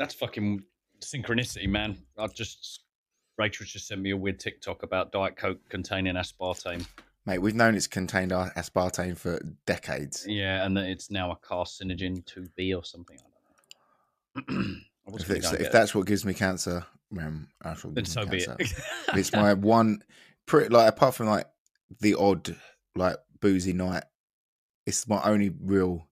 That's fucking synchronicity, man. I just Rachel just sent me a weird TikTok about Diet Coke containing aspartame. Mate, we've known it's contained ar- aspartame for decades. Yeah, and that it's now a carcinogen 2B or something. I don't know. I If, gonna it's, go and if that's what gives me cancer, um, I shall Then so me be it. cancer. it's my one, pretty like apart from like the odd like boozy night, it's my only real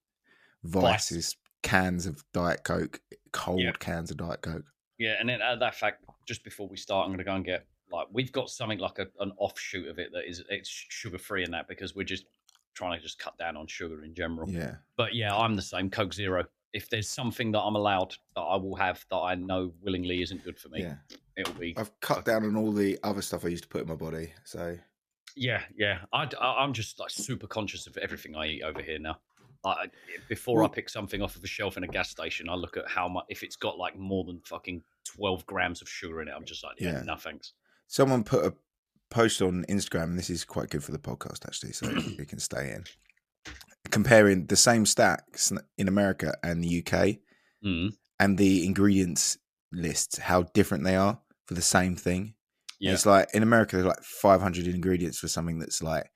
vice Vice. is cans of Diet Coke, cold Yeah. cans of Diet Coke. Yeah, and then at that fact, just before we start, I'm going to go and get like we've got something like a, an offshoot of it that is it's sugar free in that because we're just trying to just cut down on sugar in general. Yeah, But yeah, I'm the same. Coke Zero. If there's something that I'm allowed that I will have that I know willingly isn't good for me, yeah. it'll be. I've cut down on all the other stuff I used to put in my body. So Yeah, yeah. I, am just like super conscious of everything I eat over here now. I, before I pick something off of a shelf in a gas station, I look at how much. If it's got like more than fucking twelve grams of sugar in it, I'm just like, yeah, Yeah. no thanks. someone put a post on Instagram, and this is quite good for the podcast actually, so you can stay in. Comparing the same stacks in America and the UK, Mm, and the ingredients lists, how different they are for the same thing. yeah, It's like in America, there's like 500 ingredients for something that's like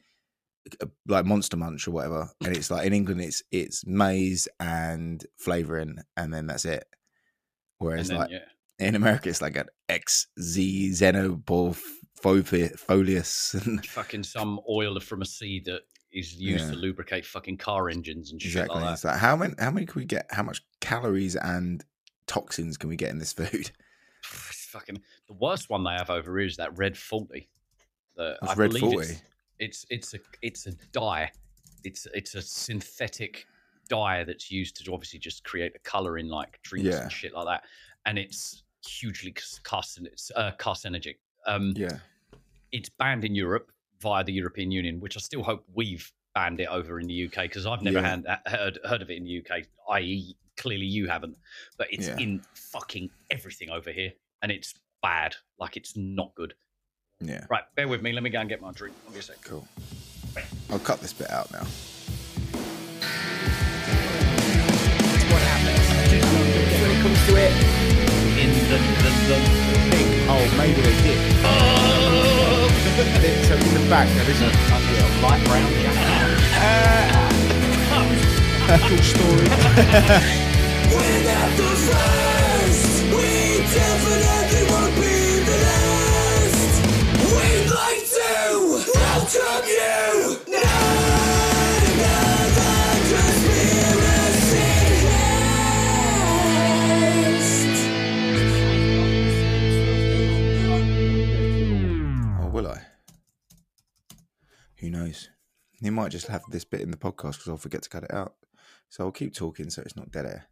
Uh, like Monster Munch or whatever, and it's like in England, it's it's maize and flavoring, and then that's it. Whereas then, like yeah. in America, it's like an XZ xenobofolius and fucking some oil from a seed that is used to lubricate fucking car engines and shit exactly. like It's that. like how many how many can we get? How much calories and toxins can we get in this food? Fucking the worst one they have over here is that red forty. The, I red 40? It's, it's a it's a dye. It's it's a synthetic dye that's used to obviously just create the color in like drinks Yeah. and shit like that, and it's hugely carcin it's uh, carcinogenic. Um, Yeah, it's banned in Europe via the European Union, which I still hope we've banned it over in the UK because I've never Yeah. had, heard heard of it in the UK. I.e., clearly you haven't, but it's Yeah. in fucking everything over here, and it's bad. Like it's not good. Yeah, Right, bear with me. Let me go and get my drink. I'll be a sec. cool. I'll cut this bit out now. What happens? When it comes to it, In the the, the think, oh, maybe they did. so in the back, there isn't a light brown jacket. Cool story. Who knows? You might just have this bit in the podcast because I'll forget to cut it out. So I'll keep talking so it's not dead air.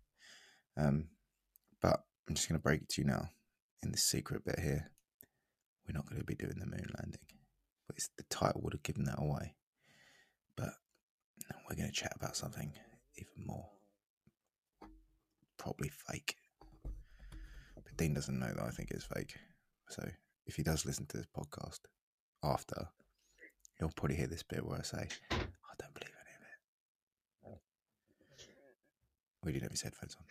Um, but I'm just going to break it to you now in this secret bit here. We're not going to be doing the moon landing, but it's, the title would have given that away. But we're going to chat about something even more probably fake. But Dean doesn't know that I think it's fake. So if he does listen to this podcast after, he'll probably hear this bit where I say, I don't believe any of it. We didn't have his headphones on.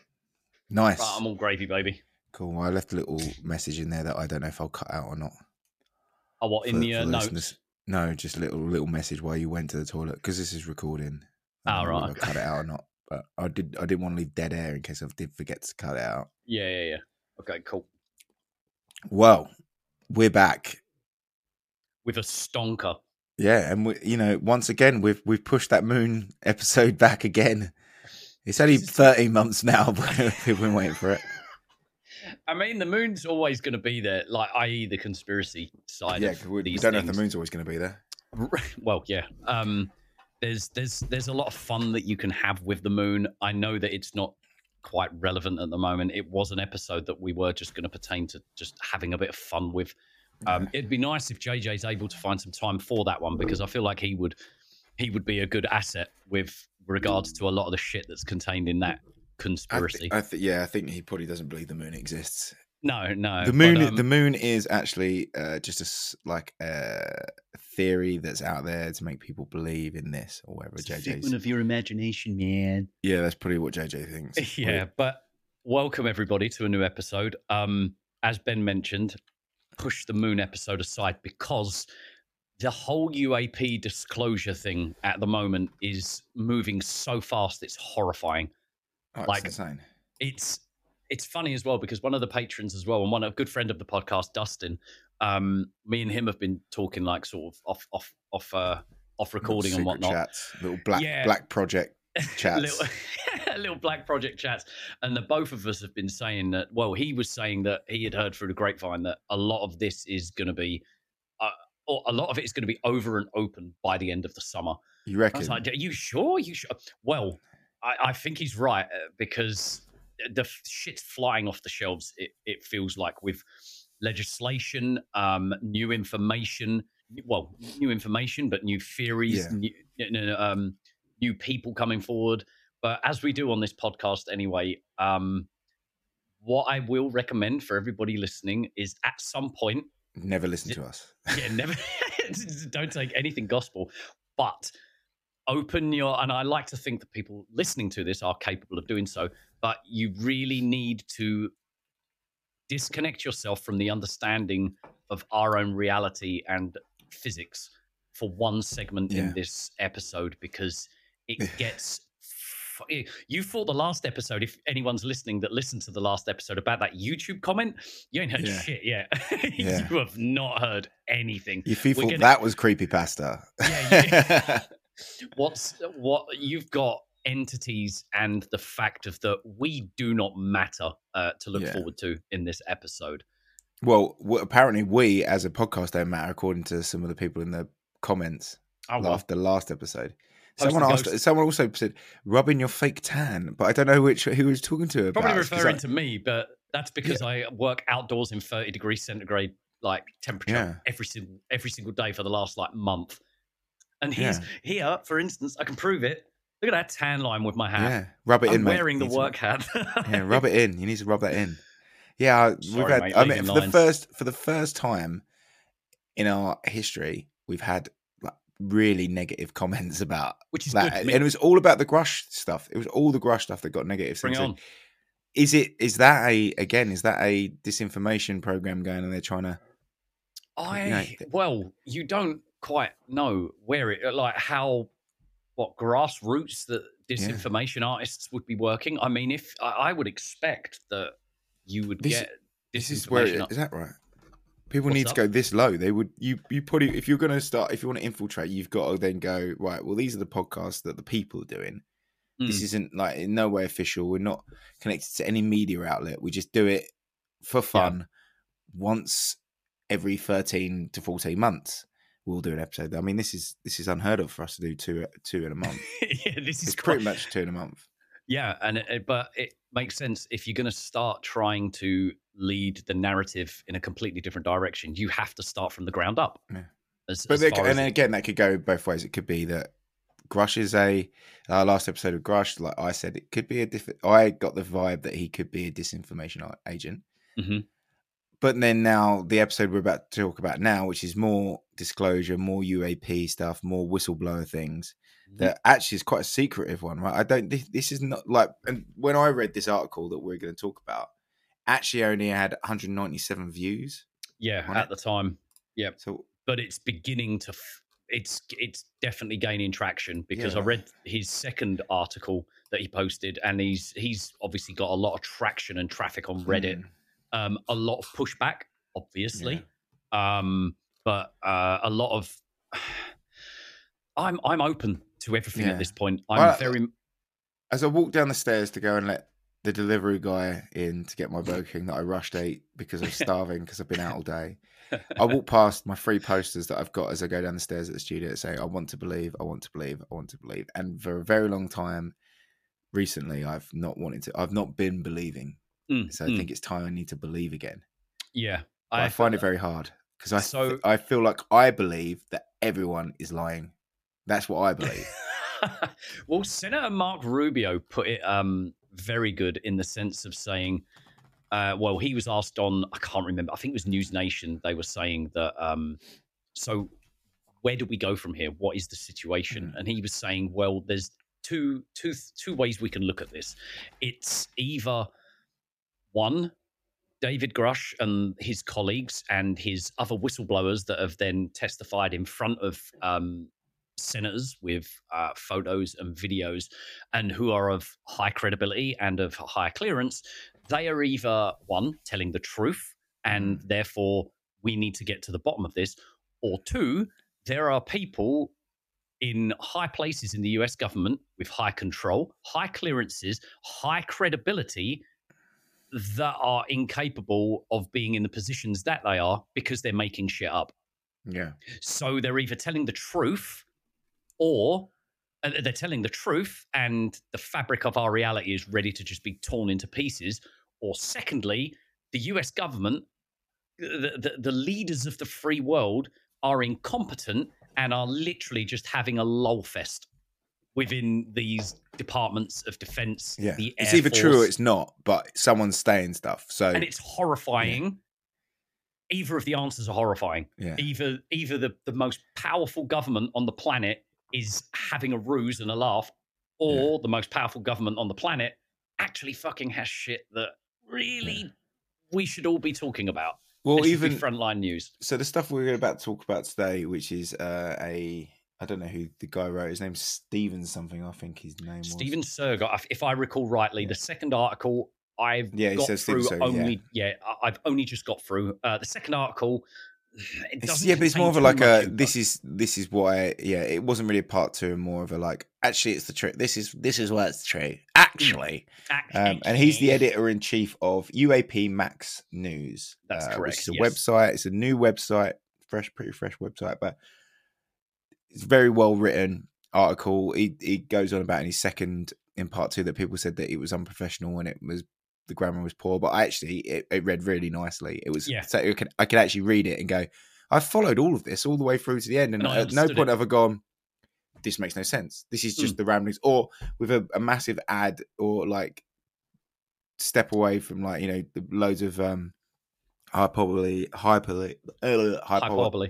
Nice. Right, I'm all gravy, baby. Cool. Well, I left a little message in there that I don't know if I'll cut out or not. Oh, what in for- the uh, notes? listeners. No, just a little little message while you went to the toilet because this is recording. I Oh, right, okay. Cut it out or not, but I did. I didn't want to leave dead air in case I did forget to cut it out. Yeah, yeah, yeah. Okay, cool. Well, we're back. With a stonker. Yeah, and we, you know, once again, we've we've pushed that moon episode back again. It's only thirteen months now, but we've been waiting for it. I mean, the moon's always going to be there, like, i.e., the conspiracy side. Yeah, we, we don't know if the moon's always going to be there. well, yeah. Um, there's there's there's a lot of fun that you can have with the moon. I know that it's not quite relevant at the moment. It was an episode that we were just going to pertain to just having a bit of fun with. Um, it'd be nice if JJ's able to find some time for that one because I feel like he would he would be a good asset with regards to a lot of the shit that's contained in that I conspiracy. I th- yeah, I think he probably doesn't believe the moon exists. no, no. the but, moon, um, the moon is actually uh, just a like a theory that's out there to make people believe in this or whatever. it's a of your imagination, man. yeah, that's probably what JJ thinks. Yeah, but welcome everybody to a new episode. Um, as Ben mentioned, push the moon episode aside because the whole UAP disclosure thing at the moment is moving so fast it's horrifying. Oh, it's like- insane. It's it's funny as well because one of the patrons as well and one a good friend of the podcast, Dustin, um, me and him have been talking like sort of off off off uh off recording and whatnot. Chats, little black Yeah. black project chats. little, little black project chats and the both of us have been saying that well he was saying that he had heard through the grapevine that a lot of this is going to be uh, or a lot of it is going to be over and open by the end of the summer you I reckon? was like, are you sure you sure well I, I think he's right uh, because the shit's flying off the shelves it, it feels like with legislation um new information well new information but new theories Yeah. new, um, new people coming forward but as we do on this podcast anyway um what i will recommend for everybody listening is at some point Never listen to us. yeah, never. don't take anything gospel, but open your. And I like to think that people listening to this are capable of doing so. But you really need to disconnect yourself from the understanding of our own reality and physics for one segment Yeah. in this episode because it gets. fu- eh, You thought the last episode, if anyone's listening that listened to the last episode about that YouTube comment, you ain't heard Yeah. shit yet. Yeah. you have not heard anything. If you We're thought gonna- that was creepy pasta, yeah, Yeah, What's what you've got entities and the fact of that we do not matter uh, to look Yeah. forward to in this episode. well, apparently we as a podcast don't matter according to some of the people in the comments Oh, well. after the last episode. Someone asked. ghost. Someone also said, "Rubbing your fake tan," but I don't know which who was talking to. About Probably referring I- to me, but that's because I work outdoors in 30 degrees centigrade like temperature Yeah. every single every single day for the last like month. And he's Yeah. here, for instance, I can prove it. Look at that tan line with my hat. Yeah, rub it I'm in. mate. wearing the You need to- work hat. yeah, rub it in. You need to rub that in. Yeah, I- we've Sorry, had. mate, I mean, for the first for the first time in our history, we've had like really negative comments about Which is that, good. and it was all about the Grush stuff. It was all the Grush stuff that got negative. Bring on. Is it? Is that a again? Is that a disinformation program going, and they're trying to? I know, well, you don't quite know where it like how what grassroots that disinformation artists would be working. I mean, if I, I would expect that you would This- get This is where it, is that right? People What's need up? to go this low. They would you you put it if you're going to start if you want to infiltrate, you've got to then go right. Well, these are the podcasts that the people are doing. This Mm. isn't like in no way official. We're not connected to any media outlet. We just do it for fun once every thirteen to fourteen months. We'll do an episode. I mean, this is this is unheard of for us to do two two in a month. yeah, this is it's quite- pretty much two in a month. Yeah, and it, it- but it makes sense if you're going to start trying to lead the narrative in a completely different direction. You have to start from the ground up. Yeah. As, But as far and again, that could go both ways. It could be that Grush is a our last episode of Grush. Like I said, it could be a different. I got the vibe that he could be a disinformation agent. Mhm. But then now the episode we're about to talk about now, which is more disclosure, more UAP stuff, more whistleblower things. Mm-hmm. That actually is quite a secretive one, right? I don't. This, this is not like. And when I read this article that we're going to talk about, actually only had 197 views. yeah, at it. the time, yeah, So but it's beginning to. F- it's it's definitely gaining traction because I read his second article that he posted, and he's he's obviously got a lot of traction and traffic on Reddit. hmm, um, a lot of pushback, obviously, um, but uh, a lot of. I'm I'm open to everything Yeah. at this point. I'm Well, very as I walked down the stairs to go and let the delivery guy in to get my Burger King that I rushed ate because I was starving because I've been out all day. I walk past my three posters that I've got as I go down the stairs at the studio saying, I want to believe, I want to believe, I want to believe. And for a very long time recently, I've not wanted to, I've not been believing. Mm, So I mm, think it's time I need to believe again. yeah. But I, find it very hard because I, So- th- I feel like I believe that everyone is lying. That's what I believe. well, Senator Mark Rubio put it um, very good in the sense of saying, uh, well, he was asked on, I can't remember, I think it was News Nation. They were saying that, um, so where do we go from here? What is the situation? Mm. And he was saying, well, there's two, two, two ways we can look at this. It's either one, David Grush and his colleagues and his other whistleblowers that have then testified in front of um, senators with uh, photos and videos and who are of high credibility and of high clearance, they are either one, telling the truth, and therefore we need to get to the bottom of this, or two, there are people in high places in the US government with high control, high clearances, high credibility that are incapable of being in the positions that they are because they're making shit up. yeah. So they're either telling the truth or uh, they're telling the truth and the fabric of our reality is ready to just be torn into pieces. Or secondly, the US government, the, the, the leaders of the free world are incompetent and are literally just having a lull fest within these departments of defense. Yeah. The it's Air either true or it's not, but someone's staying stuff. So, and it's horrifying. Either of the answers are horrifying. yeah. Either either the, the most powerful government on the planet is having a ruse and a laugh, or the most powerful government on the planet actually fucking has shit that really we should all be talking about. Well, This even frontline news. so the stuff we're about to talk about today, which is uh, a I don't know who the guy wrote. His name's Steven something. I think his name was Stephen Serger, if- I recall rightly, the second article I've Yeah, got says through yeah. only yeah. I- I've only just got through uh, the second article. It's, yeah, but it's more of a like a this is this is why yeah it wasn't really a part two and more of a like actually it's the truth this is this is why it's true actually um, and he's the editor in chief of UAP Max News That's uh, correct, is a yes. website it's a new website fresh pretty fresh website but it's very well written article he, he goes on about in his second in part two that people said that it was unprofessional and it was the grammar was poor but actually it, it read really nicely it was Yeah. so I could, I could actually read it and go I've followed all of this all the way through to the end and, And at no point it. have I gone this makes no sense this is just the ramblings or with a, a massive ad or like step away from like you know the loads of um hyperbole hyperbole uh, hyperbole hyperbole.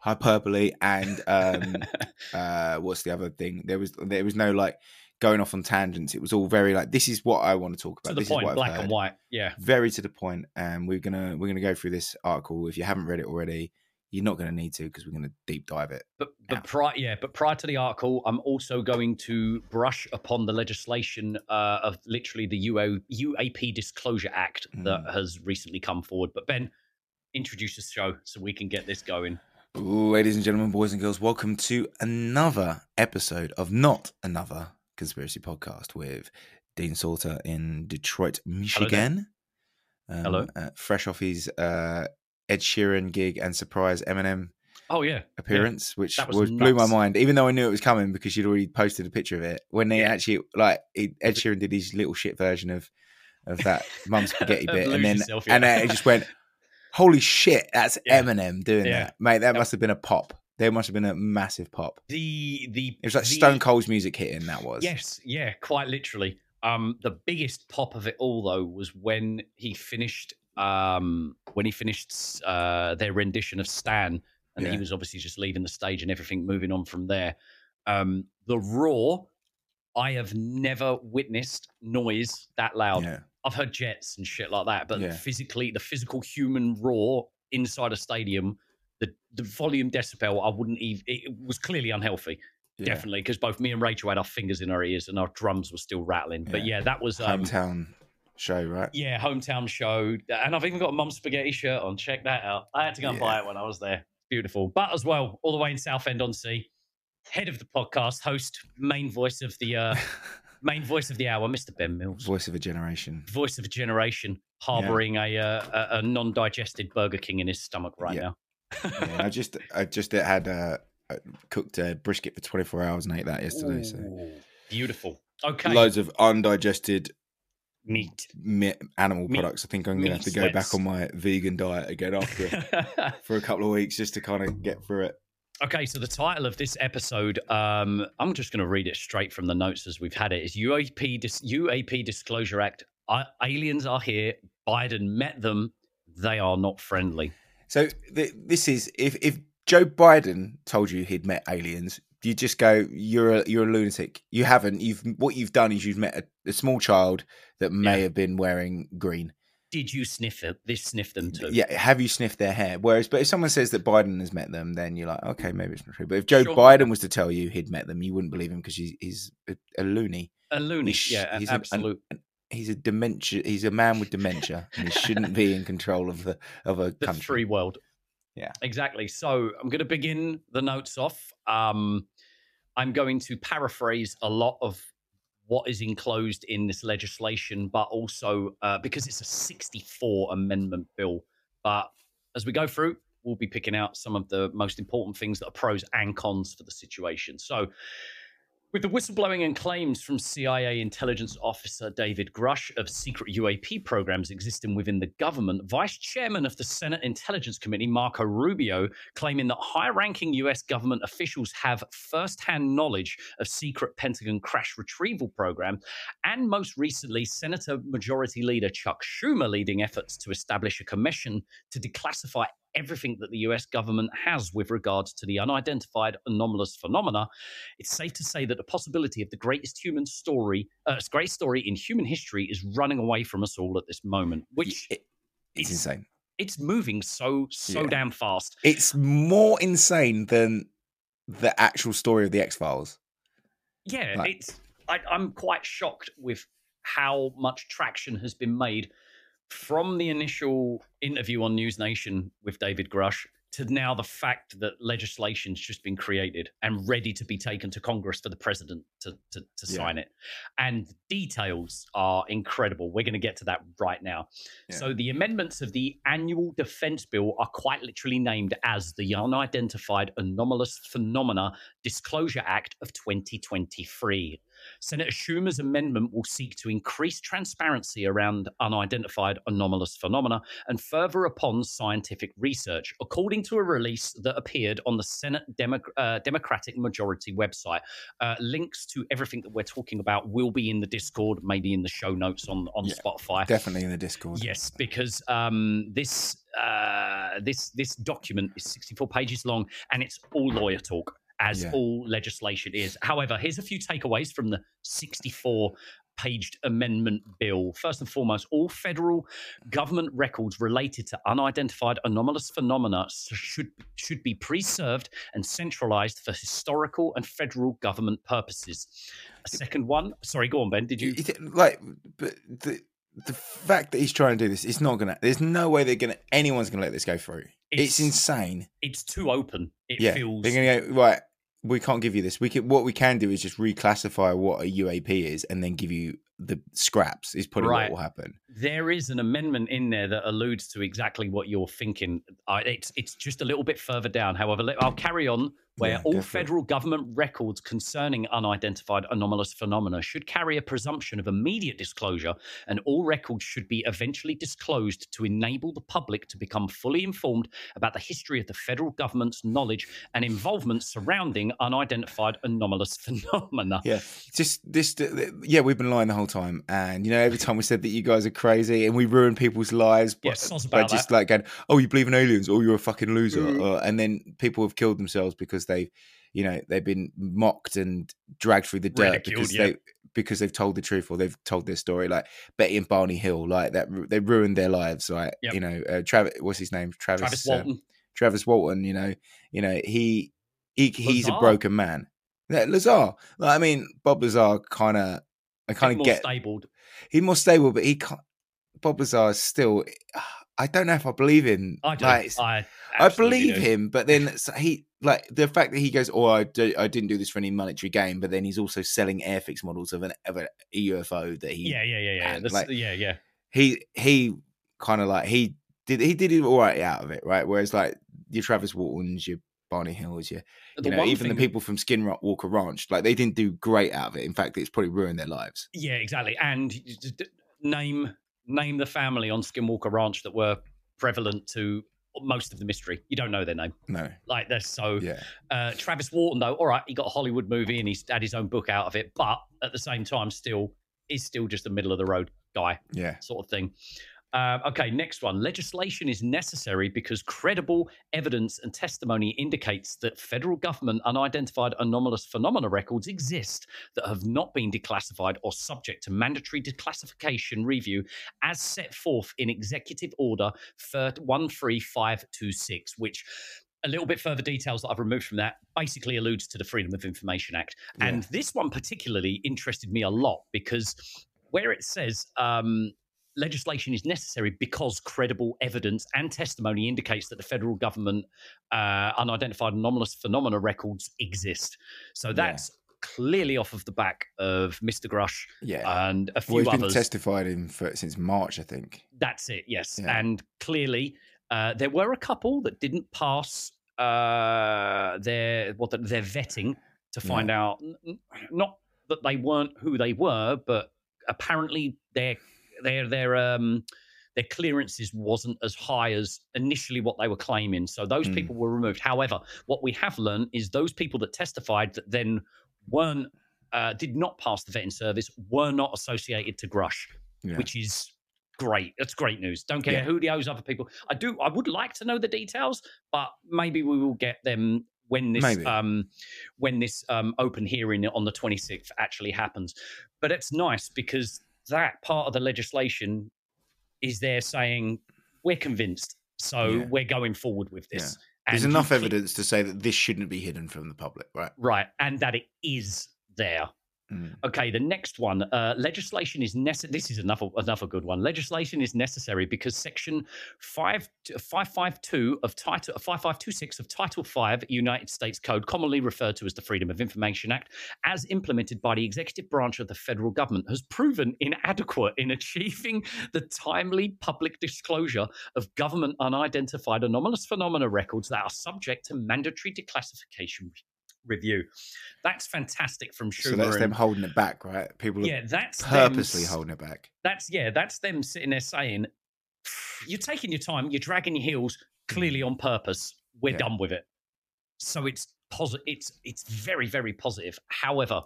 Hyperbole and um uh what's the other thing there was there was no like going off on tangents it was all very like this is what i want to talk about to the this is point, what black and white. Yeah, very to the point and we're gonna we're gonna go through this article if you haven't read it already you're not gonna need to because we're gonna deep dive it but but Yeah. prior yeah, but prior to the article, I'm also going to brush upon the legislation uh, of literally the UO, UAP Disclosure Act that Mm. has recently come forward. But Ben, introduce the show so we can get this going. Ladies and gentlemen, boys and girls, welcome to another episode of Not Another Conspiracy Podcast with Dean Salter in Detroit, Michigan. Um, Hello. Uh, fresh off his uh, Ed Sheeran gig and surprise Eminem Oh yeah, appearance, which was was, blew my mind. Even though I knew it was coming because you'd already posted a picture of it. When they Yeah. actually like it, Ed Sheeran did his little shit version of of that mum spaghetti bit, and then Yourself, and then it just went, "Holy shit, that's Yeah. Eminem doing Yeah. that, mate! That must have been a pop. There must have been a massive pop. The the It was like the- Stone Cold's music hitting. That was Yes, yeah, quite literally. Um, the biggest pop of it all though was when he finished um when he finished uh their rendition of Stan, and he was obviously just leaving the stage and everything moving on from there. Um, the raw, I have never witnessed noise that loud. Yeah. I've heard jets and shit like that, but Yeah. physically, the physical human roar inside a stadium, the the volume decibel, I wouldn't even. It was clearly unhealthy, Yeah. definitely, because both me and Rachel had our fingers in our ears and our drums were still rattling. But Yeah. that was um, hometown show, right? yeah, hometown show, and I've even got a mum spaghetti shirt on. Check that out. I had to go and buy it when I was there. Beautiful, but as well, all the way in Southend on Sea. Head of the podcast, host, main voice of the uh, main voice of the hour, Mr. Ben Mills Voice of a generation. voice of a generation harboring a, uh, a a non-digested Burger King in his stomach right Yeah. now. Yeah, I just I just had uh, uh, cooked uh, brisket for 24 hours and ate that yesterday. So beautiful. Okay, loads of undigested meat. mi- animal Meat- products. I think I'm gonna have to go back on my vegan diet again after for a couple of weeks just to kind of get through it. Okay, so the title of this episode, um, I'm just going to read it straight from the notes as we've had it. Is UAP dis- UAP Disclosure Act? Uh, aliens are here. Biden met them. They are not friendly. So th- this is if if Joe Biden told you he'd met aliens, you just go, you're a you're a lunatic. You haven't. You've what you've done is you've met a, a small child that may Yeah. have been wearing green. Did you sniff it? This sniff them too. Yeah, have you sniffed their hair? Whereas, but if someone says that Biden has met them, then you're like, okay, maybe it's not true. But if Joe Sure. Biden was to tell you he'd met them, you wouldn't believe him because he's, he's a, a loony. a loony. He's- Yeah, he's an- an- He's a dementia. He's a man with dementia, and he shouldn't be in control of the of a the country. free world. Yeah. exactly. So I'm going to begin the notes off. Um, I'm going to paraphrase a lot of what is enclosed in this legislation, but also uh, because it's a 64 amendment bill. But as we go through, we'll be picking out some of the most important things that are pros and cons for the situation. So, with the whistleblowing and claims from CIA intelligence officer David Grush of secret UAP programs existing within the government, Vice Chairman of the Senate Intelligence Committee, Marco Rubio, claiming that high ranking US government officials have first hand knowledge of secret Pentagon crash retrieval program, and most recently, Senator Majority Leader Chuck Schumer leading efforts to establish a commission to declassify everything that the US government has with regards to the unidentified anomalous phenomena, it's safe to say that the possibility of the greatest human story, uh, great story in human history, is running away from us all at this moment. Which It- it's it's- insane. it's moving so so Yeah. damn fast. It's more insane than the actual story of the X Files. Yeah, Like- it's. I, I'm quite shocked with how much traction has been made from the initial interview on News Nation with David Grush to now the fact that legislation's just been created and ready to be taken to Congress for the president to, to, to Yeah. sign it. And details are incredible. We're going to get to that right now. Yeah. So the amendments of the annual defense bill are quite literally named as the Unidentified Anomalous Phenomena Disclosure Act of 2023. Senator Schumer's amendment will seek to increase transparency around unidentified anomalous phenomena and further upon scientific research, according to a release that appeared on the Senate Demo- uh, Democratic Majority website. Uh, links to everything that we're talking about will be in the Discord, maybe in the show notes on, on Yeah, Spotify. Definitely in the Discord. Yes, because um, this uh, this this document is 64 pages long and it's all lawyer talk, as Yeah. all legislation is. However, here's a few takeaways from the 64 paged amendment bill. First and foremost, all federal government records related to unidentified anomalous phenomena should should be preserved and centralized for historical and federal government purposes. A second one, sorry, go on, Ben. Did you? Like, but the the fact that he's trying to do this, it's not gonna. There's no way they're gonna. Anyone's gonna let this go through. It's, It's- insane. It's too open. It yeah, feels they're gonna go right. We can't give you this. We can. What we can do is just reclassify what a UAP is, and then give you the scraps is probably Right. what will happen. There is an amendment in there that alludes to exactly what you're thinking. It's it's just a little bit further down. However, I'll carry on. Where Yeah, all it. federal government records concerning unidentified anomalous phenomena should carry a presumption of immediate disclosure, and all records should be eventually disclosed to enable the public to become fully informed about the history of the federal government's knowledge and involvement surrounding unidentified anomalous phenomena. Yeah, just this. Yeah, we've been lying the whole time, and you know, every time we said that you guys are crazy and we ruin people's lives, Yeah, by just that. like going, "Oh, you believe in aliens? Oh, you're a fucking loser," Mm. or, and then people have killed themselves because they, you know, they've been mocked and dragged through the dirt Ridiculed, because yeah. they because they've told the truth or they've told their story. Like Betty and Barney Hill, like that, they ruined their lives. Right? Yep. You know, uh, Travis, what's his name? Travis. Travis uh, Walton. Travis Walton, you know, you know, he he he's a broken man. Yeah, Lazar. Like, I mean, Bob Lazar kind of, I kind of more get stable. he's more stable, but he can't. Bob Lazar is still. I don't know if I believe him. I do. Like, I, I believe do. him, but then he like the fact that he goes, "Oh, I, do, I didn't do this for any monetary gain," but then he's also selling Airfix models of an of a UFO that he Yeah, yeah, yeah, yeah. That's, like, yeah, yeah. he he kind of like he did he did it all right out of it, right? Whereas like your Travis Waltons, your Barney Hills, your you know even the people from Skin Rock Walker Ranch, like they didn't do great out of it. In fact, it's probably ruined their lives. Yeah, exactly. And you just d- name name the family on Skinwalker Ranch that were prevalent to most of the mystery. You don't know their name. No, Like they're so. yeah, Uh, Travis Walton, though, all right, he got a Hollywood movie and he's had his own book out of it, but at the same time, still is still just a middle of the road guy. yeah, sort of thing. Uh, okay, next one. Legislation is necessary because credible evidence and testimony indicates that federal government unidentified anomalous phenomena records exist that have not been declassified or subject to mandatory declassification review as set forth in Executive Order 13526, which a little bit further details that I've removed from that basically alludes to the Freedom of Information Act. And this one particularly interested me a lot because where it says um, legislation is necessary because credible evidence and testimony indicates that the federal government uh, unidentified anomalous phenomena records exist. So that's clearly off of the back of Mr. Grush yeah. and a few well, he's been others. testified in for since March, I think. That's it, yes. Yeah. And clearly, uh, there were a couple that didn't pass uh, their what the, their vetting to find out n- n- not that they weren't who they were, but apparently their their their um their clearances wasn't as high as initially what they were claiming. So those Mm. people were removed. However, what we have learned is those people that testified that then weren't uh, did not pass the vetting service were not associated to Grush Yeah. which is great. That's great news. Don't care Yeah. who those other people. I do. I would like to know the details, but maybe we will get them when this um when this um open hearing on the 26th actually happens. But it's nice because that part of the legislation is there saying we're convinced, so Yeah. we're going forward with this. There's enough evidence to say that this shouldn't be hidden from the public, right? right, and that it is there. Mm. Okay, the next one. Uh, legislation is necessary. This is another another good one. Legislation is necessary because Section five five five two of Title five five two six of Title Five United States Code, commonly referred to as the Freedom of Information Act, as implemented by the executive branch of the federal government, has proven inadequate in achieving the timely public disclosure of government unidentified anomalous phenomena records that are subject to mandatory declassification review. That's fantastic from Schumer. So that's them holding it back, right? People yeah, are that's purposely them, holding it back. That's yeah, that's them sitting there saying, "You're taking your time, you're dragging your heels, clearly on purpose. We're Yeah. done with it." So it's positive. It's it's very very positive. However,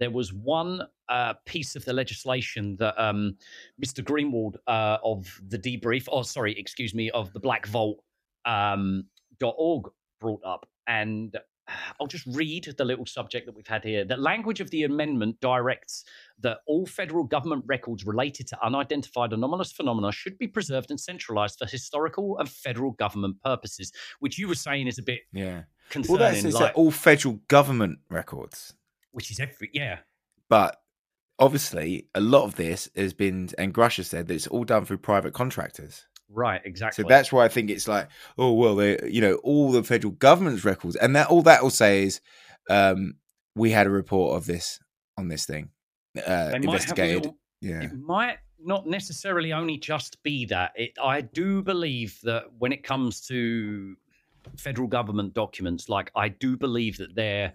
there was one uh, piece of the legislation that um, Mr. Greenewald uh, of the debrief, oh sorry, excuse me, of the Black Vault um, .org brought up, and I'll just read the little subject that we've had here. The language of the amendment directs that all federal government records related to unidentified anomalous phenomena should be preserved and centralized for historical and federal government purposes, which you were saying is a bit Yeah. Well, concerning, that's like, like all federal government records, which is every yeah. but obviously a lot of this has been, and Grusher said that it's all done through private contractors. Right, exactly. So that's why I think it's like, oh well, they, you know, all the federal government's records, and that all that will say is, um, we had a report of this on this thing, uh, they might have a investigated. little, Yeah. It might not necessarily only just be that. It, I do believe that when it comes to federal government documents, like I do believe that they're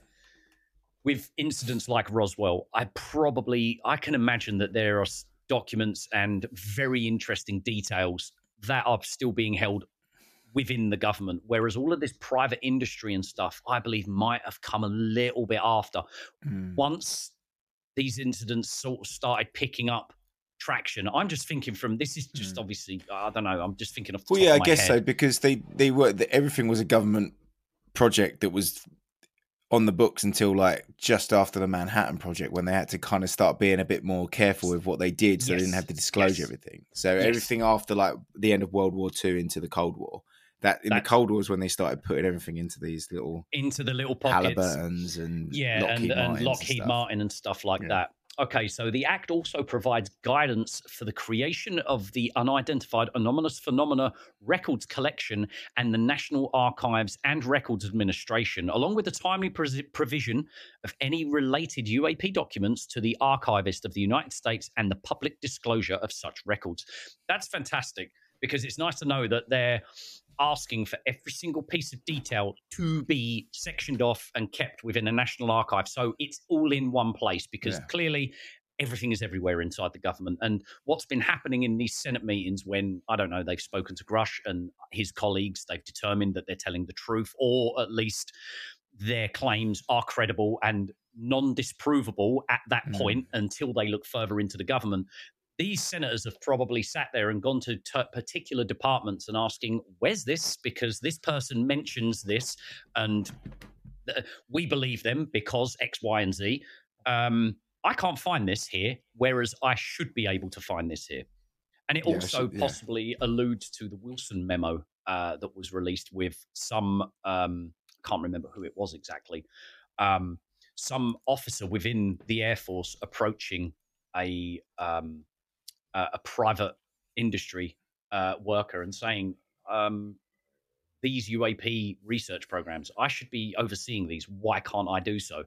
with incidents like Roswell, I probably I can imagine that there are documents and very interesting details that are still being held within the government. Whereas all of this private industry and stuff, I believe, might have come a little bit after. Mm. Once these incidents sort of started picking up traction. I'm just thinking from this is just mm. obviously I don't know. I'm just thinking of well, yeah, I guess head. so because they they were everything was a government project that was on the books until like just after the Manhattan Project when they had to kind of start being a bit more careful with what they did, so yes. they didn't have to disclose yes. everything. So yes. everything after like the end of World War Two into the Cold War. That in That's, the Cold War was when they started putting everything into these little into the little pockets, Halliburtons and yeah, Lockheed and, and Lockheed and Martin and stuff like yeah. that. Okay, so the Act also provides guidance for the creation of the Unidentified Anomalous Phenomena Records Collection and the National Archives and Records Administration, along with the timely provision of any related UAP documents to the Archivist of the United States and the public disclosure of such records. That's fantastic because it's nice to know that they're asking for every single piece of detail to be sectioned off and kept within a national archive. So it's all in one place because yeah. clearly everything is everywhere inside the government. And what's been happening in these Senate meetings when, I don't know, they've spoken to Grush and his colleagues, they've determined that they're telling the truth, or at least their claims are credible and non disprovable at that mm. point until they look further into the government these senators have probably sat there and gone to t- particular departments and asking, "Where's this?" Because this person mentions this, and th- we believe them because X, Y, and Z. Um, I can't find this here, whereas I should be able to find this here. And it yeah, also should, yeah. possibly alludes to the Wilson memo uh, that was released with some, um, can't remember who it was exactly, um, some officer within the Air Force approaching a um, uh, a private industry uh, worker and saying, um, these UAP research programs, I should be overseeing these. Why can't I do so?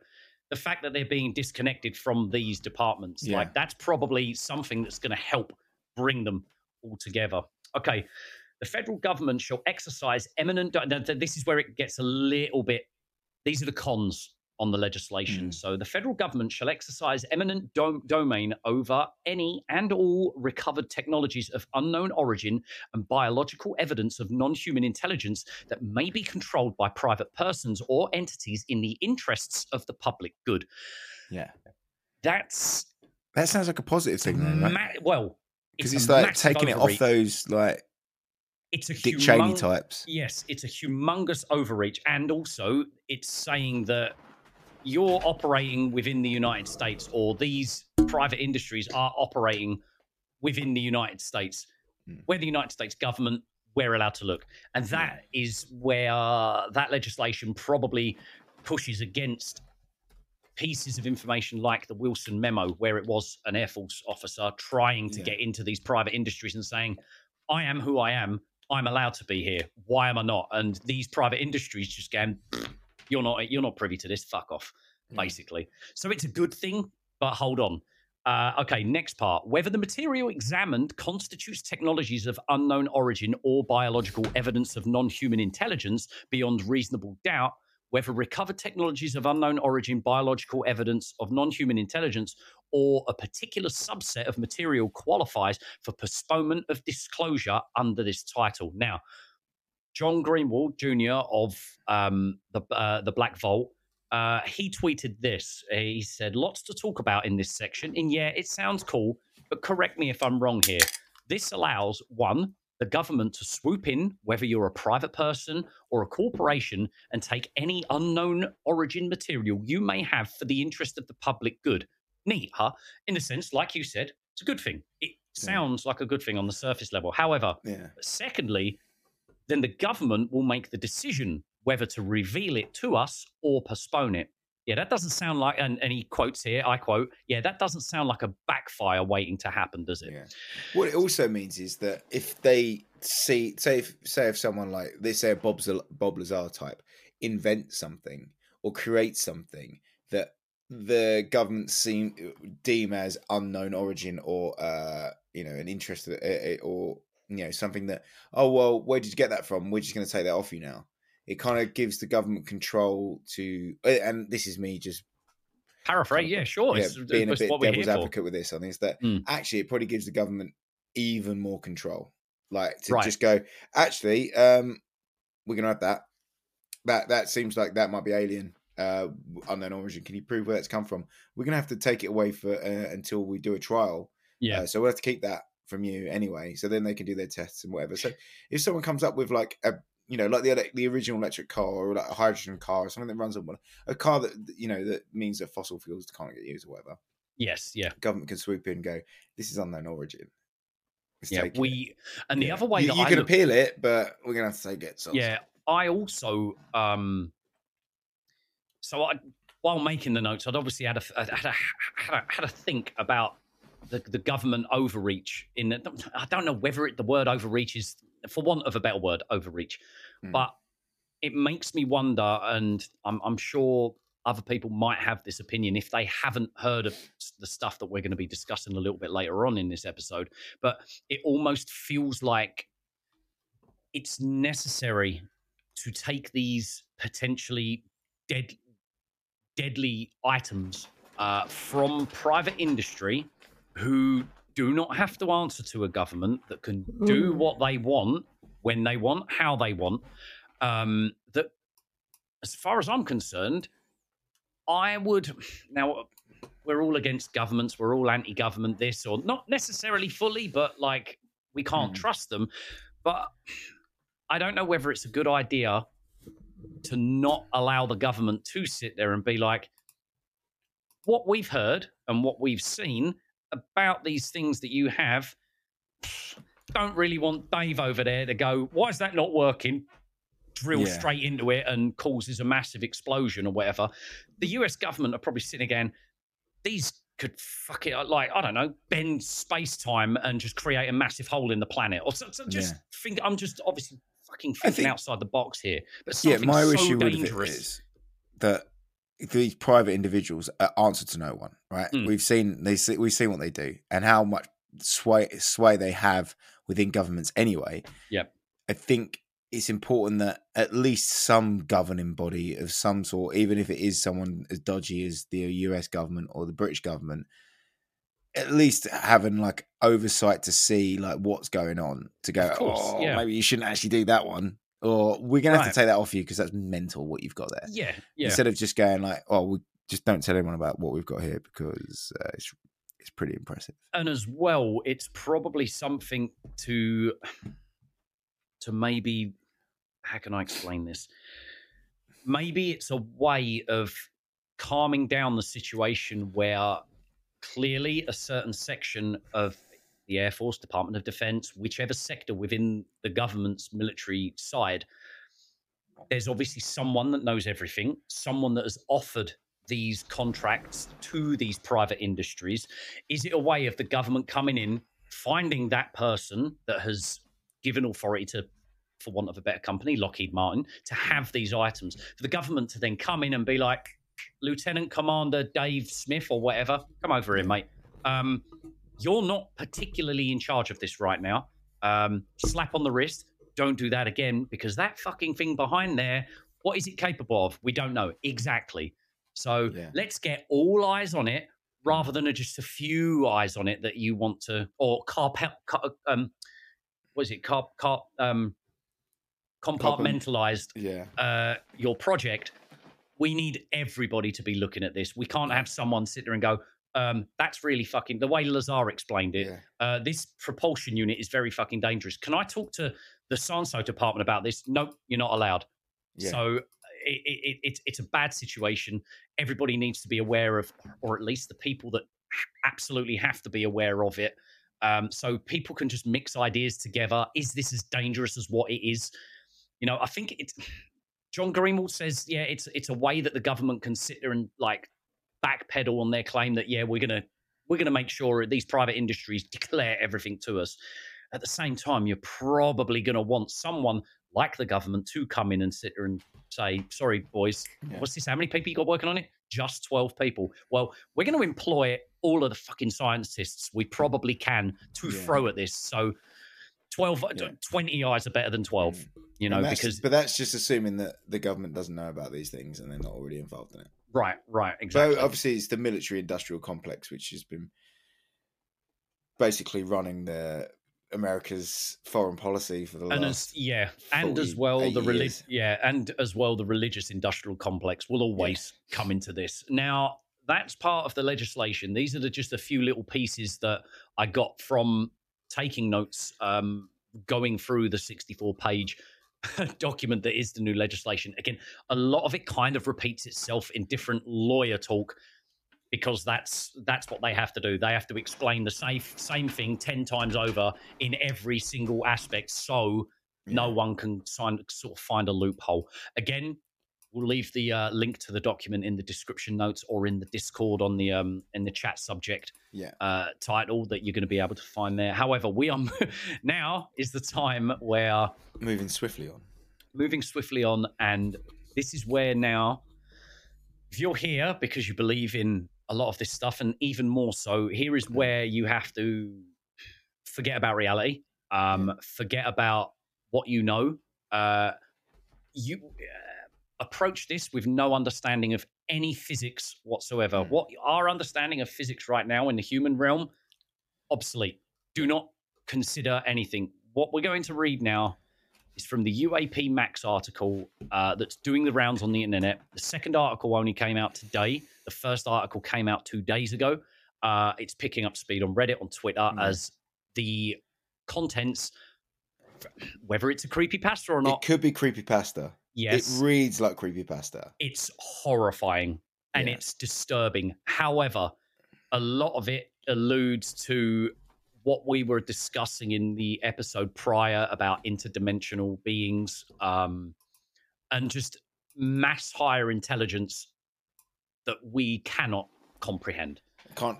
The fact that they're being disconnected from these departments, yeah. like that's probably something that's going to help bring them all together. Okay, the federal government shall exercise eminent. This is where it gets a little bit. These are the cons on the legislation. Mm. So the federal government shall exercise eminent domain over any and all recovered technologies of unknown origin and biological evidence of non human intelligence that may be controlled by private persons or entities in the interests of the public good. Yeah. That's. That sounds like a positive thing, though, right? Ma- well, because it's, it's like taking overreach. it off those like it's a Dick humong- Cheney types. Yes, it's a humongous overreach, and also it's saying that you're operating within the United States or these private industries are operating within the United States, mm. where the United States government, we're allowed to look. And that yeah. is where that legislation probably pushes against pieces of information like the Wilson memo, where it was an Air Force officer trying to yeah. get into these private industries and saying, I am who I am. I'm allowed to be here. Why am I not? And these private industries just going, you're not you're not privy to this. Fuck off, basically. So it's a good thing, but hold on. Uh, okay, next part. Whether the material examined constitutes technologies of unknown origin or biological evidence of non human intelligence beyond reasonable doubt, whether recovered technologies of unknown origin, biological evidence of non human intelligence, or a particular subset of material qualifies for postponement of disclosure under this title. Now, John Greenewald Jr. of um, the uh, the Black Vault. Uh, he tweeted this. He said, "Lots to talk about in this section. And yeah, it sounds cool, but correct me if I'm wrong here. This allows one." The government to swoop in, whether you're a private person or a corporation, and take any unknown origin material you may have for the interest of the public good. Neat, huh? In a sense, like you said, it's a good thing. It sounds yeah. like a good thing on the surface level. However, yeah. secondly, then the government will make the decision whether to reveal it to us or postpone it. Yeah, that doesn't sound like, and, and he quotes here, I quote, yeah, that doesn't sound like a backfire waiting to happen, does it? Yeah. What it also means is that if they see, say, if, say, if someone like, they say a Bob, Bob Lazar type invents something or creates something that the government seem deem as unknown origin or uh you know an interest uh, or you know something that oh well where did you get that from we're just going to take that off you now it kind of gives the government control to uh, and this is me just Paraphrase, yeah, sure. yeah, It's, being a bit what devil's here for. advocate with this i think is that Mm. actually it probably gives the government even more control like to Right. just go actually um we're gonna have that that that seems like that might be alien uh unknown origin can you prove where that's come from we're gonna have to take it away for uh, until we do a trial Yeah, uh, so we'll have to keep that from you anyway so then they can do their tests and whatever so if someone comes up with like a you know like the the original electric car or like a hydrogen car or something that runs on one a car that you know that means that fossil fuels can't get used or whatever yes, yeah, government can swoop in and go, "This is unknown origin." Let's yeah. take it." We and the Yeah. other way you, you can look- appeal it, but we're gonna have to take it. So Yeah, I also um so I while making the notes, I'd obviously had a had a, had a, had a think about the, the government overreach in the, I don't know whether it, the word overreach is for want of a better word overreach, Mm. but it makes me wonder, and I'm, I'm sure other people might have this opinion if they haven't heard of the stuff that we're going to be discussing a little bit later on in this episode. But it almost feels like it's necessary to take these potentially dead, deadly items uh, from private industry who do not have to answer to a government that can do what they want when they want, how they want. Um, that, as far as I'm concerned, I would now. We're all against governments. We're all anti-government. This or not necessarily fully, but like we can't Mhm. trust them. But I don't know whether it's a good idea to not allow the government to sit there and be like, what we've heard and what we've seen about these things that you have. Don't really want Dave over there to go, why is that not working? Drill Yeah. straight into it and causes a massive explosion or whatever. The US government are probably sitting again, these could fuck it like, I don't know, bend space time and just create a massive hole in the planet. Or so, so just Yeah. think, I'm just obviously fucking thinking think- outside the box here. But yeah, my so issue with it dangerous. is that these private individuals uh, answer to no one. Right? Mm. We've seen they see, we've seen what they do and how much sway sway they have within governments. Anyway, Yep. I think it's important that at least some governing body of some sort, even if it is someone as dodgy as the US government or the British government, at least having like oversight to see like what's going on to go, Of course, oh, yeah. maybe you shouldn't actually do that one. Or we're gonna have Right. to take that off you because that's mental what you've got there. Yeah, yeah. Instead of just going like, oh, we just don't tell anyone about what we've got here because uh, it's it's pretty impressive. and as well, it's probably something to to maybe how can I explain this? Maybe it's a way of calming down the situation where clearly a certain section of the Air Force, Department of Defense, whichever sector within the government's military side, there's obviously someone that knows everything, someone that has offered these contracts to these private industries. Is it a way of the government coming in, finding that person that has given authority to, for want of a better company, Lockheed Martin, to have these items, for the government to then come in and be like, Lieutenant Commander Dave Smith or whatever, come over here, mate. Um, you're not particularly in charge of this right now. Um, slap on the wrist. Don't do that again because that fucking thing behind there, what is it capable of? We don't know exactly. So Yeah. let's get all eyes on it rather than just a few eyes on it that you want to, or carpel, car, um, what is it? Car, car, um, compartmentalized Yeah. uh, your project, we need everybody to be looking at this. We can't have someone sit there and go, um, that's really fucking the way Lazar explained it. Yeah. Uh, this propulsion unit is very fucking dangerous. Can I talk to the Sanso department about this? Nope, you're not allowed. Yeah. So it, it, it, it's it's a bad situation. Everybody needs to be aware of, or at least the people that absolutely have to be aware of it. Um, so people can just mix ideas together. Is this as dangerous as what it is? You know, I think it's John Greenewald says, yeah, it's it's a way that the government can sit there and like backpedal on their claim that yeah, we're gonna we're gonna make sure these private industries declare everything to us. At the same time, you're probably gonna want someone like the government to come in and sit there and say, sorry, boys, Yeah. what's this? How many people you got working on it? just 12 people. Well, we're going to employ all of the fucking scientists we probably can to Yeah. throw at this. So 12, Yeah. 20 eyes are better than 12, mm. you know, because, but that's just assuming that the government doesn't know about these things and they're not already involved in it. Right, right, exactly. So obviously, it's the military-industrial complex which has been basically running the America's foreign policy for the and last. as yeah, and as well the 80 relig- yeah, and as well the religious industrial complex will always come into this. Now that's part of the legislation. These are the, just a few little pieces that I got from taking notes, um, going through the sixty-four page document that is the new legislation. Again, a lot of it kind of repeats itself in different lawyer talk because that's that's what they have to do. They have to explain the same same thing ten times over in every single aspect, so no one can sign, sort of find a loophole. Again, we'll leave the uh, link to the document in the description notes or in the Discord on the um in the chat subject Yeah. uh, title that you're going to be able to find there. However, we are now is the time where Moving swiftly on. moving swiftly on, and this is where now, if you're here because you believe in a lot of this stuff, and even more so, here is where you have to forget about reality, um, forget about what you know. Uh, you uh, approach this with no understanding of any physics whatsoever. Mm. What our understanding of physics right now in the human realm, obsolete. Do not consider anything. What we're going to read now is from the UAP Max article uh, that's doing the rounds on the internet. The second article only came out today. The first article came out two days ago. Uh, it's picking up speed on Reddit, on Twitter, Mm. as the contents, whether it's a creepy pasta or not, It could be creepypasta. Yes, It reads like creepypasta. it's horrifying and it's disturbing. However, a lot of it alludes to what we were discussing in the episode prior about interdimensional beings um, and just mass higher intelligence that we cannot comprehend. Can't,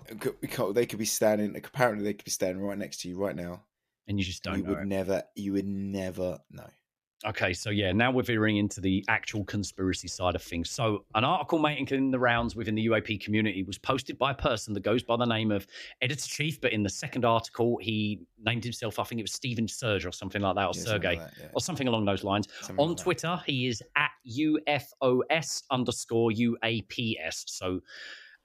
can't. They could be standing. Apparently, they could be standing right next to you right now. And you just don't you know. would it. never. You would never know. Okay, so yeah, now we're veering into the actual conspiracy side of things. So, an article making the rounds within the UAP community was posted by a person that goes by the name of Editor Chief, but in the second article, he named himself, I think it was Stephen Serge or something like that, or Yeah, Sergey, like yeah. or something along those lines. Something On like that. Twitter, he is at UFOS underscore UAPS. So,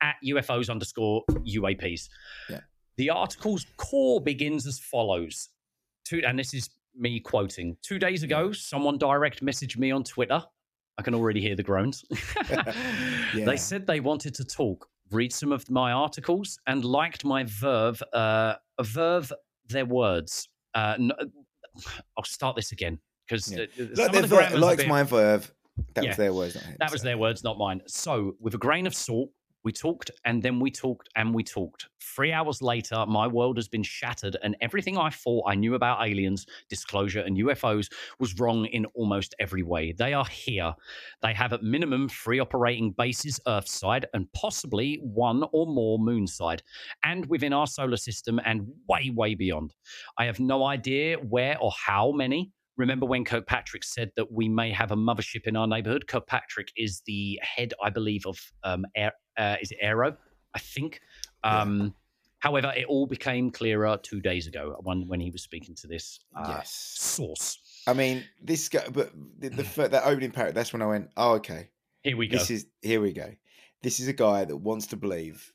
at UFOs underscore UAPs. Yeah. The article's core begins as follows. Two, and this is me quoting. Two days ago, someone direct messaged me on Twitter. I can already hear the groans. Yeah. They said they wanted to talk, read some of my articles, and liked my verve, uh, verve their words. Uh, n- I'll start this again because Yeah. Like the likes bit- my verve. That Yeah. was their words, that was so- their words, not mine. So, with a grain of salt, we talked and then we talked and we talked. Three hours later, my world has been shattered, and everything I thought I knew about aliens, disclosure, and UFOs was wrong in almost every way. They are here. They have at minimum three operating bases Earthside and possibly one or more Moonside, and within our solar system and way, way beyond. I have no idea where or how many. Remember when Kirkpatrick said that we may have a mothership in our neighborhood? Kirkpatrick is the head, I believe, of um, Air, uh, is it AARO? I think. Yeah. Um, However, it all became clearer two days ago when when he was speaking to this uh, Yes. source. I mean, this guy, but the, the that opening paragraph. That's when I went, oh, okay. Here we go. This is here we go. This is a guy that wants to believe,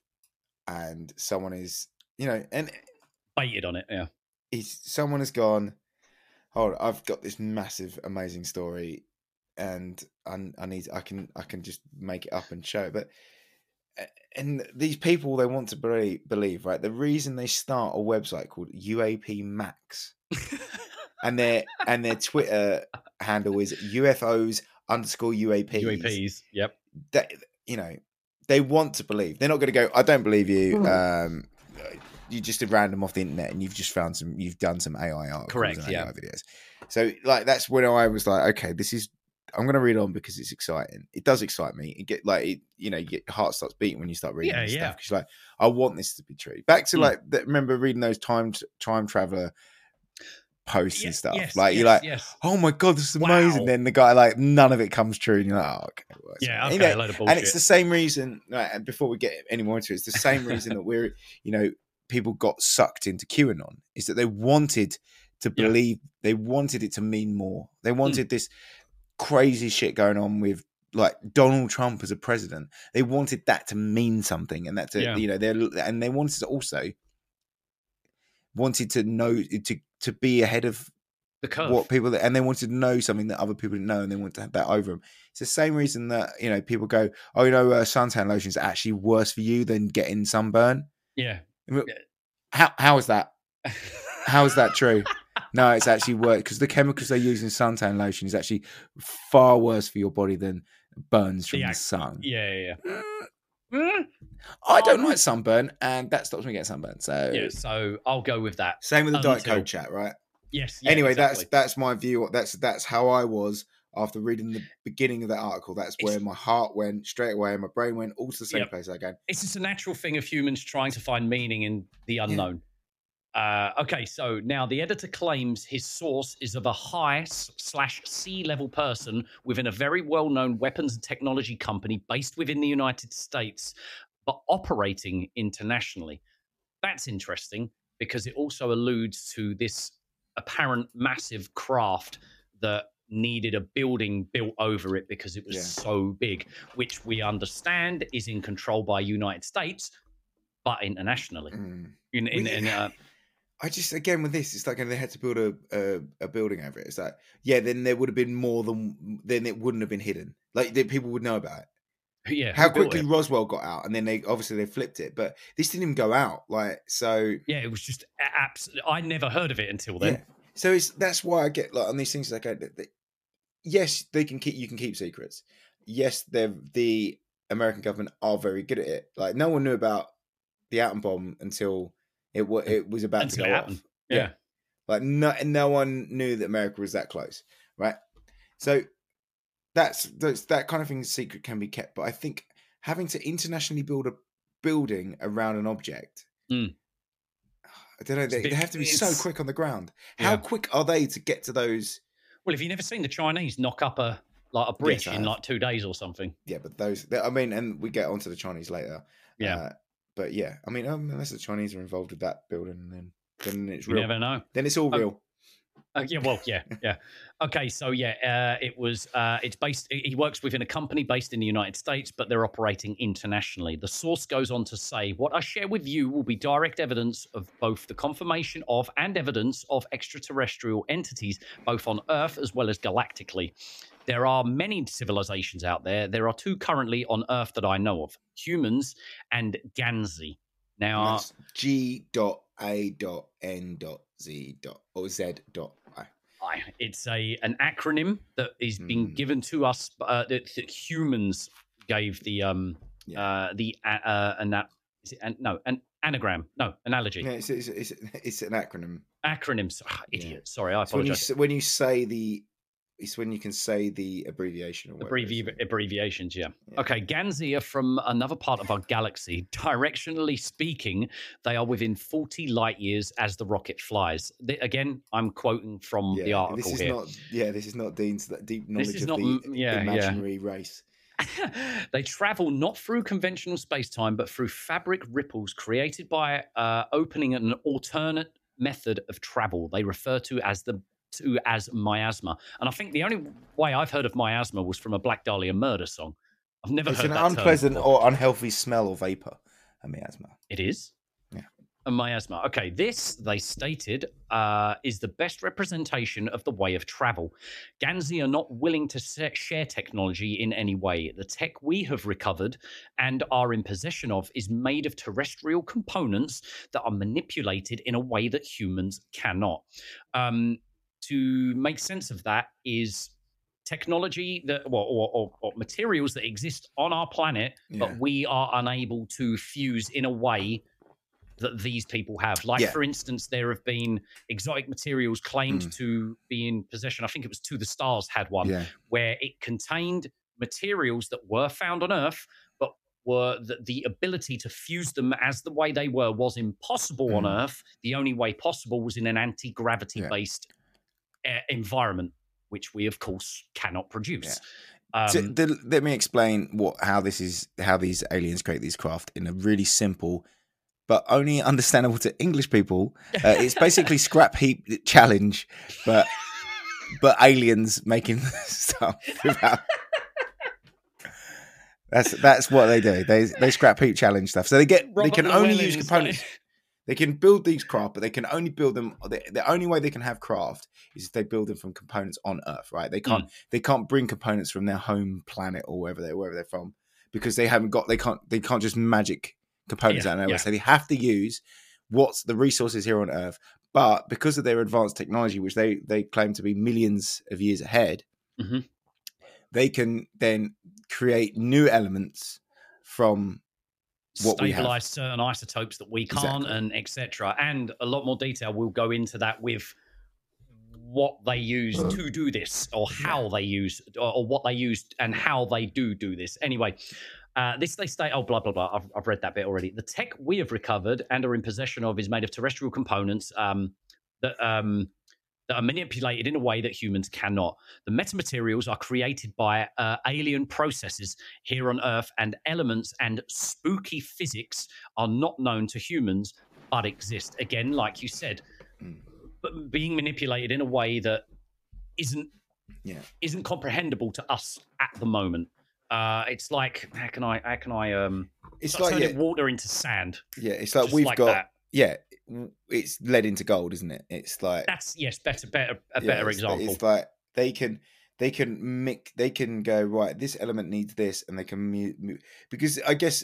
and someone is, you know, and Baited on it, yeah. he's someone has gone. Hold, on, I've got this massive, amazing story, and I, I need, I can, I can just make it up and show it. But and these people, they want to believe, believe, right? The reason they start a website called UAP Max, and their and their Twitter handle is UFOs underscore UAPs. UAPs, yep. That you know, they want to believe. They're not going to go. I don't believe you. Um, you just a random off the internet, and you've just found some. You've done some AI articles Correct, and yeah. AI videos. So like that's when I was like, okay, this is. I'm going to read on because it's exciting. It does excite me. It get like it, you know, your heart starts beating when you start reading Yeah, this yeah. stuff because like I want this to be true. Back to Mm. like that, remember reading those time time traveler posts Yeah, and stuff. yes, like you're like, yes. oh my god, this is amazing. Wow. Then the guy like none of it comes true, and you're like, oh, okay. well, Yeah, okay, You a load of and it's the same reason. Right, and before we get any more into it, it's the same reason that we're, you know, people got sucked into QAnon is that they wanted to Yeah. Hmm. believe, they wanted it to mean more. They wanted this crazy shit going on with like Donald Trump as a president. They wanted that to mean something, and that to Yeah. you know, they and they wanted to also wanted to know to to be ahead of The curve. what people and they wanted to know something that other people didn't know and they wanted to have that over them. It's the same reason that you know people go, oh, you know, uh, suntan lotion is actually worse for you than getting sunburn. yeah. How how is that? How is that true? No, it's actually worse because the chemicals they use in suntan lotion is actually far worse for your body than burns from The the, sun. yeah, yeah, yeah. Mm, I don't like sunburn, and that stops me getting sunburn. So Yeah, so I'll go with that. same with the diet Until- coke chat, right? Yes. yeah, anyway, exactly. that's that's my view. That's that's how I was after reading the beginning of that article. That's It's- where my heart went straight away, and my brain went all to the same Yep. place again. it's just a natural thing of humans trying to find meaning in the unknown. Uh, okay, so now the editor claims his source is of a high slash C level person within a very well known weapons and technology company based within the United States, but operating internationally. That's interesting because it also alludes to this apparent massive craft that needed a building built over it because it was Yeah. so big, which we understand is in control by United States, but internationally. Mm. In, in, We- in, uh, I just again with this, it's like they had to build a, a a building over it. It's like yeah, then there would have been more than then it wouldn't have been hidden. Like people would know about it. yeah, How quickly? Roswell got out, and then they obviously they flipped it, but this didn't even go out. Like so, Yeah, it was just absolutely. I never heard of it until then. Yeah. So it's that's why I get like on these things like I, yes, they can keep you can keep secrets. Yes, they're the American government are very good at it. Like no one knew about the atom bomb until it it was about to go off. Yeah. Like no no one knew that America was that close, right? So that's that's that kind of thing secret can be kept, but I think having to internationally build a building around an object Mm. I don't know. They, they have to be so quick on the ground. How Yeah. quick are they to get to those? Well, have you never seen the Chinese knock up a like a bridge I in like two days or something? Yeah, but those. I mean, and we get onto the Chinese later. Yeah. Uh, but yeah, I mean, um, unless the Chinese are involved with that building, then then it's You real. never know. Then it's all Um, real. Uh, yeah, well, yeah, yeah. Okay, so yeah, uh, it was. Uh, it's based. He works within a company based in the United States, but they're operating internationally. The source goes on to say, "What I share with you will be direct evidence of both the confirmation of and evidence of extraterrestrial entities, both on Earth as well as galactically. There are many civilizations out there. There are two currently on Earth that I know of: humans and Ganzi. Now, G A N dot Z dot or Z dot I. I. It's a an acronym that is being Mm. given to us uh, that, that humans gave the um Yeah. uh the uh, uh and that is it an, no an anagram no analogy Yeah, it's, it's, it's, it's an acronym. acronyms Yeah. idiot sorry I It's when you apologize when you say the. It's when you can say the abbreviation. Or whatever it is. Abbrevi- abbreviations yeah. Yeah. okay Ganzi are from another part of our galaxy directionally speaking they are within 40 light years as the rocket flies The- again I'm quoting from the Yeah, article this is here not. Yeah, this is not Dean's that deep knowledge is of not the yeah. imaginary race. they travel not through conventional space-time but through fabric ripples created by uh, opening an alternate method of travel they refer to as the to as miasma and i think the only way i've heard of miasma was from a black dahlia murder song i've never It's heard an that unpleasant or unhealthy smell or vapor. A miasma. it is Yeah. a miasma okay this they stated uh, is the best representation of the way of travel Ganzi are not willing to share technology in any way. The tech we have recovered and are in possession of is made of terrestrial components that are manipulated in a way that humans cannot. Um, to make sense of that is technology that well, or, or, or materials that exist on our planet, Yeah. but we are unable to fuse in a way that these people have. Like, Yeah. for instance, there have been exotic materials claimed Mm. to be in possession. I think it was To the Stars had one Yeah. where it contained materials that were found on Earth, but were the, the ability to fuse them as the way they were was impossible on Mm. Earth. The only way possible was in an anti gravity Yeah. based environment, which we of course cannot produce. Um, So the, let me explain what how this is how these aliens create these craft in a really simple but only understandable to English people. Uh, it's basically scrap heap challenge, but but aliens making stuff without. That's that's what they do. They they scrap heap challenge stuff. So they get they Robert can only use components. like- They can build these craft, but they can only build them. The, the only way they can have craft is if they build them from components on Earth. Right? They can't. They can't bring components from their home planet or wherever they wherever they're from because they haven't got. They can't. They can't just magic components Yeah, out of nowhere. yeah. So they have to use what's the resources here on Earth. But because of their advanced technology, which they they claim to be millions of years ahead, Mhm. they can then create new elements from what stabilize certain isotopes that we can't Exactly. and etc and a lot more detail we'll go into that with what they use to do this or how they use or, or what they use and how they do do this. Anyway uh, this they state oh blah blah blah. I've, I've read that bit already. The tech we have recovered and are in possession of is made of terrestrial components um, that um, that are manipulated in a way that humans cannot. The metamaterials are created by uh, alien processes here on Earth, and elements and spooky physics are not known to humans but exist. Again, like you said, Mm. but being manipulated in a way that isn't Yeah. isn't comprehensible to us at the moment. Uh, it's like how can I how can I um It's like like yeah, turning water into sand? yeah. It's like Just we've like got that. yeah. It's led into gold, isn't it? It's like That's yes, better better a Yeah, better it's- example. It's like they can they can mix they can go right. This element needs this, and they can move, because I guess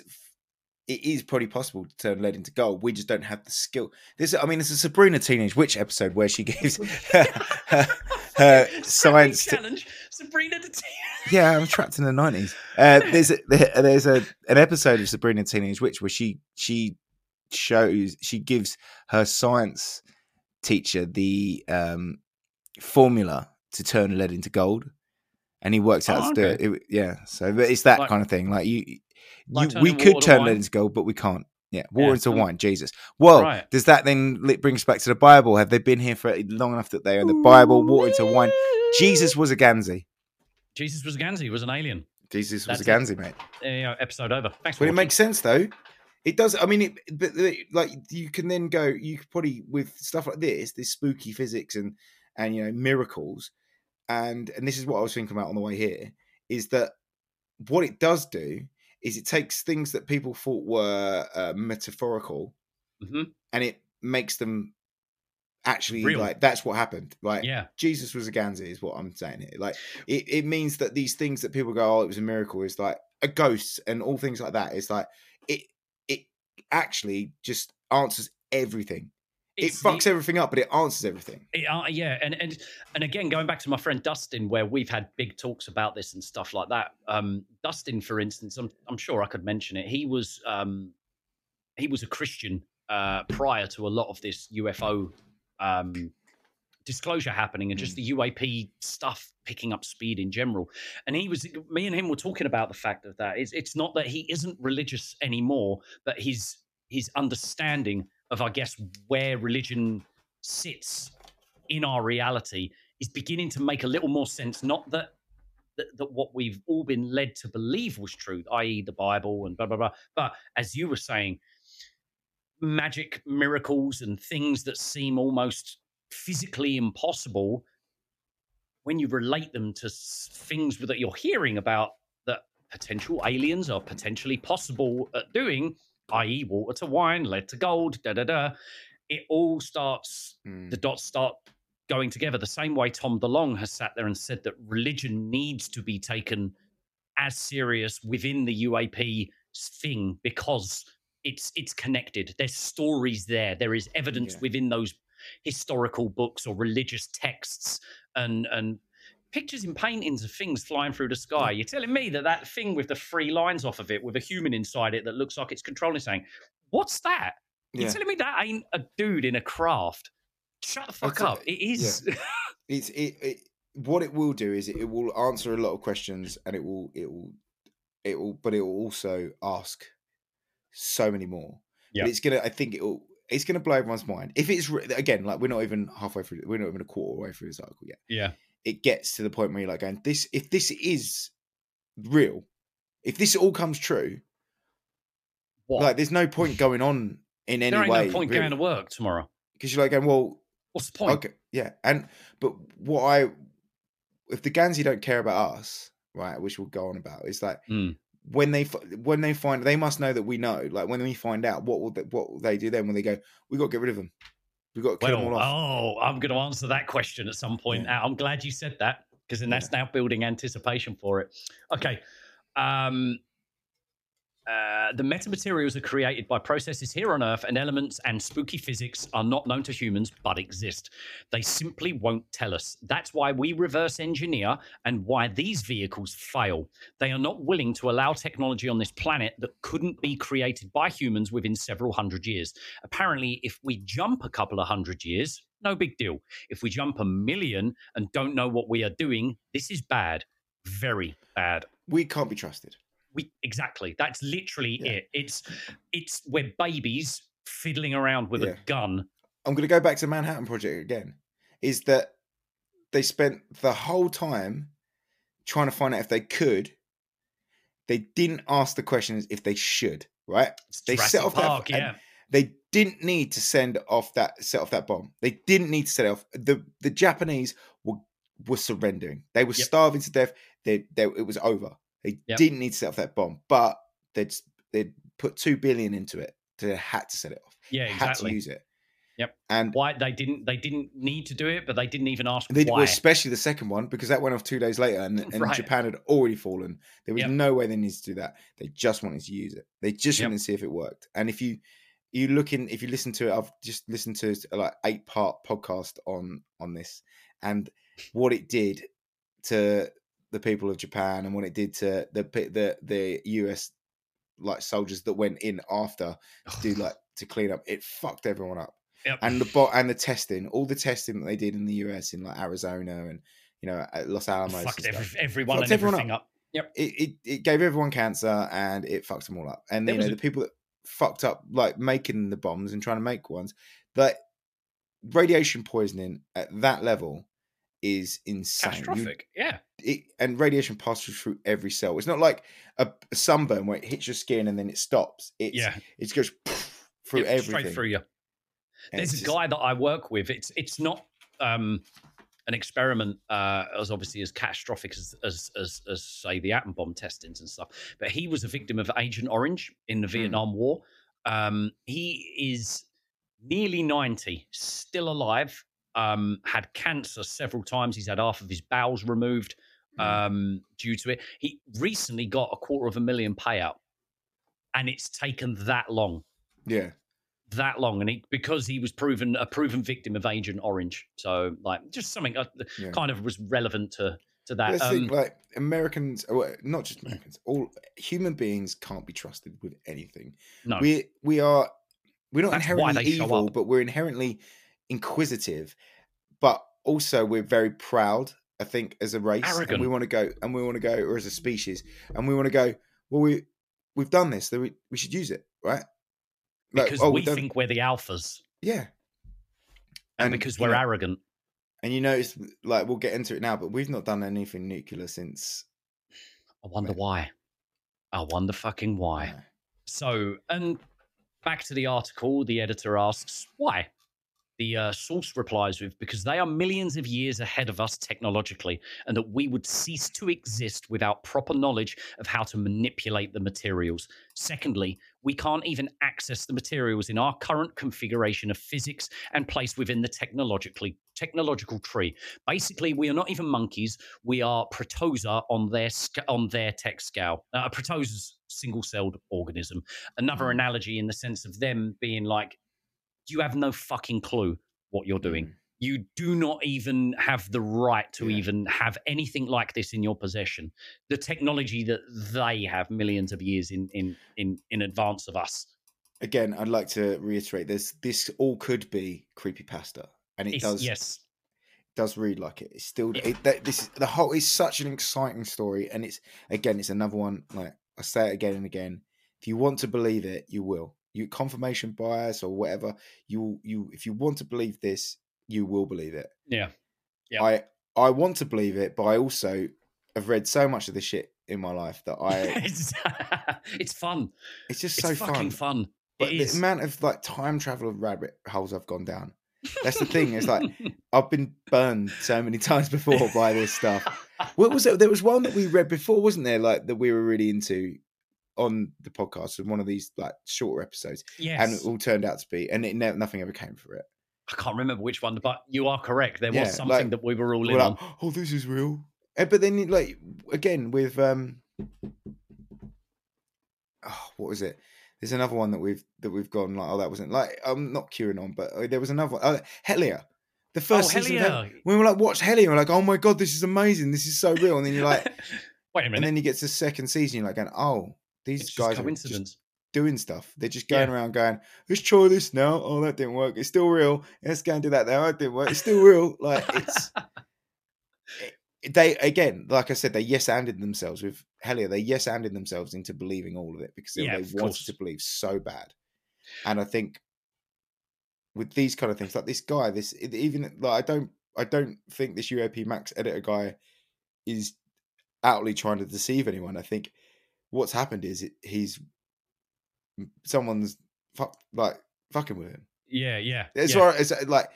it is probably possible to turn lead into gold. We just don't have the skill. This I mean, it's a Sabrina Teenage Witch episode where she gives her, her, her science. challenge, Sabrina the Teen- yeah, I'm trapped in the nineties. Uh, there's a, there's a an episode of Sabrina Teenage Witch where she she shows she gives her science teacher the um, formula to turn lead into gold, and he works out Oh, to do it. It- Yeah, so but it's that Like- kind of thing. Like you, you we could turn lead into gold, but we can't. Yeah, water Yeah, into um, wine. Jesus. Well, Right. does that then bring us back to the Bible? Have they been here for long enough that they are in the Bible? Water into wine. Jesus was a Ganzi. Jesus was a Ganzi, was an alien. Jesus was That's a Ganzi, mate. There you go, episode over. Thanks for But it makes sense though. It does. I mean, it, but like you can then go. You could probably with stuff like this, this spooky physics and and you know miracles, and and this is what I was thinking about on the way here is that what it does do is it takes things that people thought were uh, metaphorical Mhm. and it makes them actually Real. like that's what happened. Like Yeah. Jesus was a Ganzi, is what I'm saying here. Like it, it means that these things that people go, oh, it was a miracle, is like a ghost and all things like that. It's like it actually just answers everything. It's it fucks the- everything up, but it answers everything. It, uh, yeah, and and and again, going back to my friend Dustin, where we've had big talks about this and stuff like that. Um, Dustin, for instance, I'm I'm sure I could mention it. He was um, he was a Christian uh, prior to a lot of this UFO um, disclosure happening and just mm. the UAP stuff picking up speed in general. And he was me and him were talking about the fact of that. It's it's not that he isn't religious anymore, but his his understanding of I guess where religion sits in our reality is beginning to make a little more sense. Not that that, that what we've all been led to believe was true, i.e., the Bible and blah blah blah. But as you were saying, magic, miracles, and things that seem almost physically impossible, when you relate them to things that you're hearing about that potential aliens are potentially possible at doing, i.e., water to wine, lead to gold, da da da, it all starts, Mm. the dots start going together. The same way Tom DeLonge has sat there and said that religion needs to be taken as serious within the UAP thing because it's it's connected. There's stories there. There is evidence Yeah. within those historical books or religious texts and and pictures and paintings of things flying through the sky. Mm. You're telling me that that thing with the three lines off of it with a human inside it that looks like it's controlling something. What's that? You're Yeah. telling me that ain't a dude in a craft? Shut the fuck That's a- up. It is. It's it, it what it will do is it, will answer a lot of questions and it will it will it will but it will also ask so many more. Yeah. But it's gonna I think it will it's going to blow everyone's mind. If it's re- again, like we're not even halfway through, we're not even a quarter way through this article yet. Yeah. It gets to the point where you're like going, this. If this is real, if this all comes true, What? like there's no point going on in any there ain't way. no point going to work tomorrow. because you're like going, well, What's the point? Okay, yeah, and but what I, if the Ganzi don't care about us, right, which we'll go on about, is like Mm. When they when they find they must know that we know. Like when we find out, what will they, what will they do then? When they go, we got to get rid of them. We got to kill them all off. oh, I'm going to answer that question at some point. Yeah. I'm glad you said that because then that's now building anticipation for it. Okay. Um, uh, the metamaterials are created by processes here on Earth, and elements and spooky physics are not known to humans but exist. They simply won't tell us. That's why we reverse engineer and why these vehicles fail. They are not willing to allow technology on this planet that couldn't be created by humans within several hundred years. Apparently, if we jump a couple of hundred years, no big deal. If we jump a million and don't know what we are doing, this is bad. Very bad. we can't be trusted. We exactly. That's literally Yeah. it. It's it's we're babies fiddling around with Yeah. a gun. I'm going to go back to Manhattan Project again. Is that they spent the whole time trying to find out if they could. They didn't ask the questions if they should. Right? It's They Jurassic set off that- Park, and- yeah. They didn't need to send off that set off that bomb. They didn't need to set it off. The the Japanese were were surrendering. They were Yep. starving to death. They, they it was over. They Yep. didn't need to set off that bomb, but they'd they'd put two billion into it. So they had to set it off. Yeah, had to use it. Yep. And Why they didn't they didn't need to do it, but they didn't even ask they, why. especially the second one because that went off two days later, and, and Right. Japan had already fallen. There was Yep. no way they needed to do that. They just wanted to use it. They just Yep. wanted to see if it worked. And if you you look in, if you listen to it, I've just listened to a, like eight part podcast on on this, and what it did to the people of Japan, and what it did to the the the US like soldiers that went in after to do like to clean up. It fucked everyone up Yep. and the bot and the testing, all the testing that they did in the US in like Arizona and you know at Los Alamos, fucked every, everyone Fucked and everyone everything up. Yep. it, it it gave everyone cancer and it fucked them all up. And There you know was the people that fucked up like making the bombs and trying to make ones, that radiation poisoning at that level is insane. You- Catastrophic. Yeah. it, and radiation passes through every cell. It's not like a, a sunburn where it hits your skin and then it stops. It's, Yeah. it goes through Yep, everything. Straight through you. And There's a guy that I work with. It's it's not um, an experiment uh, as obviously as catastrophic as, as as as say the atom bomb testings and stuff. But he was a victim of Agent Orange in Hmm. the Vietnam War. Um, he is nearly ninety, still alive. Um, had cancer several times. He's had half of his bowels removed Hmm. um, due to it. He recently got a quarter of a million payout, and it's taken that long Yeah. that long, and he because he was proven a proven victim of Agent Orange. So like just something uh, Yeah. kind of was relevant to to that. Um, think like Americans, well, not just Americans, all human beings can't be trusted with anything. no, We we are we're not That's inherently evil, but we're inherently inquisitive. But also we're very proud. I think as a race, and we want to go, and we want to go, or as a species, and we want to go. Well, we we've done this, That we, we should use it, right? Like, because oh, we think we're the alphas, yeah, and, because we're know, arrogant. And you notice, like, we'll get into it now, but we've not done anything nuclear since. I wonder why. I wonder fucking why. So, and back to the article, the editor asks, why? The uh, source replies with, because they are millions of years ahead of us technologically, and that we would cease to exist without proper knowledge of how to manipulate the materials. Secondly, we can't even access the materials in our current configuration of physics and placed within the technologically technological tree. Basically, we are not even monkeys. We are protozoa on their on their tech scale. Uh, a protozoa's single-celled organism. Another Mm. analogy in the sense of them being like, you have no fucking clue what you're doing. Mm. You do not even have the right to Yeah. even have anything like this in your possession. The technology that they have millions of years in in in in advance of us. again, I'd like to reiterate this: this all could be creepy pasta, and it It's- does yes, It does read like it. It's still Yeah. it, that, this is the whole. It's such an exciting story, and it's again, it's another one. Like I say it again and again. If you want to believe it, you will. You confirmation bias or whatever. You you if you want to believe this, you will believe it. Yeah. Yeah. I I want to believe it, but I also have read so much of this shit in my life that I it's, it's fun. it's just It's so fucking fun. fun. But It the is. amount of like time travel of rabbit holes I've gone down. That's the thing. It's like I've been burned so many times before by this stuff. What was it? There was one that we read before, wasn't there? Like that we were really into on the podcast, and one of these like shorter episodes, yes. and it all turned out to be, and it nothing ever came for it. I can't remember which one, but you are correct. There was Yeah, something like, that we were all in like, on. oh, this is real. Eh, But then, like again with um, oh, what was it? There's another one that we've that we've gone like, oh, that wasn't like I'm not curing on, but uh, there was another one. Oh, Hellier. The first season, of Hel- we were like, watch Hellier, we're like, oh my god, this is amazing, this is so real. And then you're like, Wait a minute. and then you get to the second season, you're like, going, oh, these it's guys are just doing stuff. They're just going Yeah. around going, let's try this now. Oh, that didn't work. It's still real. Let's go and do that now. That didn't work. It's still real. Like it's eh, they again, like I said, they yes anded themselves with Hellier. They yes anded themselves into believing all of it because they, Yeah, they wanted course. to believe so bad. And I think with these kind of things, like this guy, this even like I don't I don't think this UAP Max editor guy is outly trying to deceive anyone. I think what's happened is it, he's someone's fuck, like fucking with him. yeah, yeah. As yeah. far as like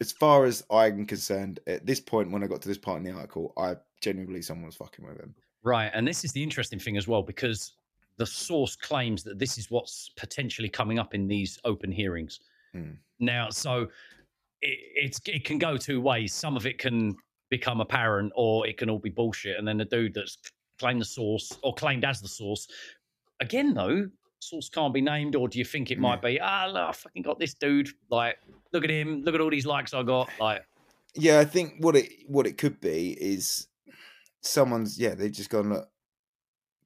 as far as I'm concerned, at this point when I got to this part in the article, I genuinely believe someone was fucking with him. Right. And this is the interesting thing as well, because the source claims that this is what's potentially coming up in these open hearings. Hmm. Now, so it, it's it can go two ways. Some of it can become apparent, or it can all be bullshit. And then the dude that's claimed the source or claimed as the source, again though, source can't be named. Or do you think it might be? Ah, look, I fucking got this dude. Like, look at him. Look at all these likes I got. Like, Yeah, I think what it what it could be is someone's yeah they've just gone look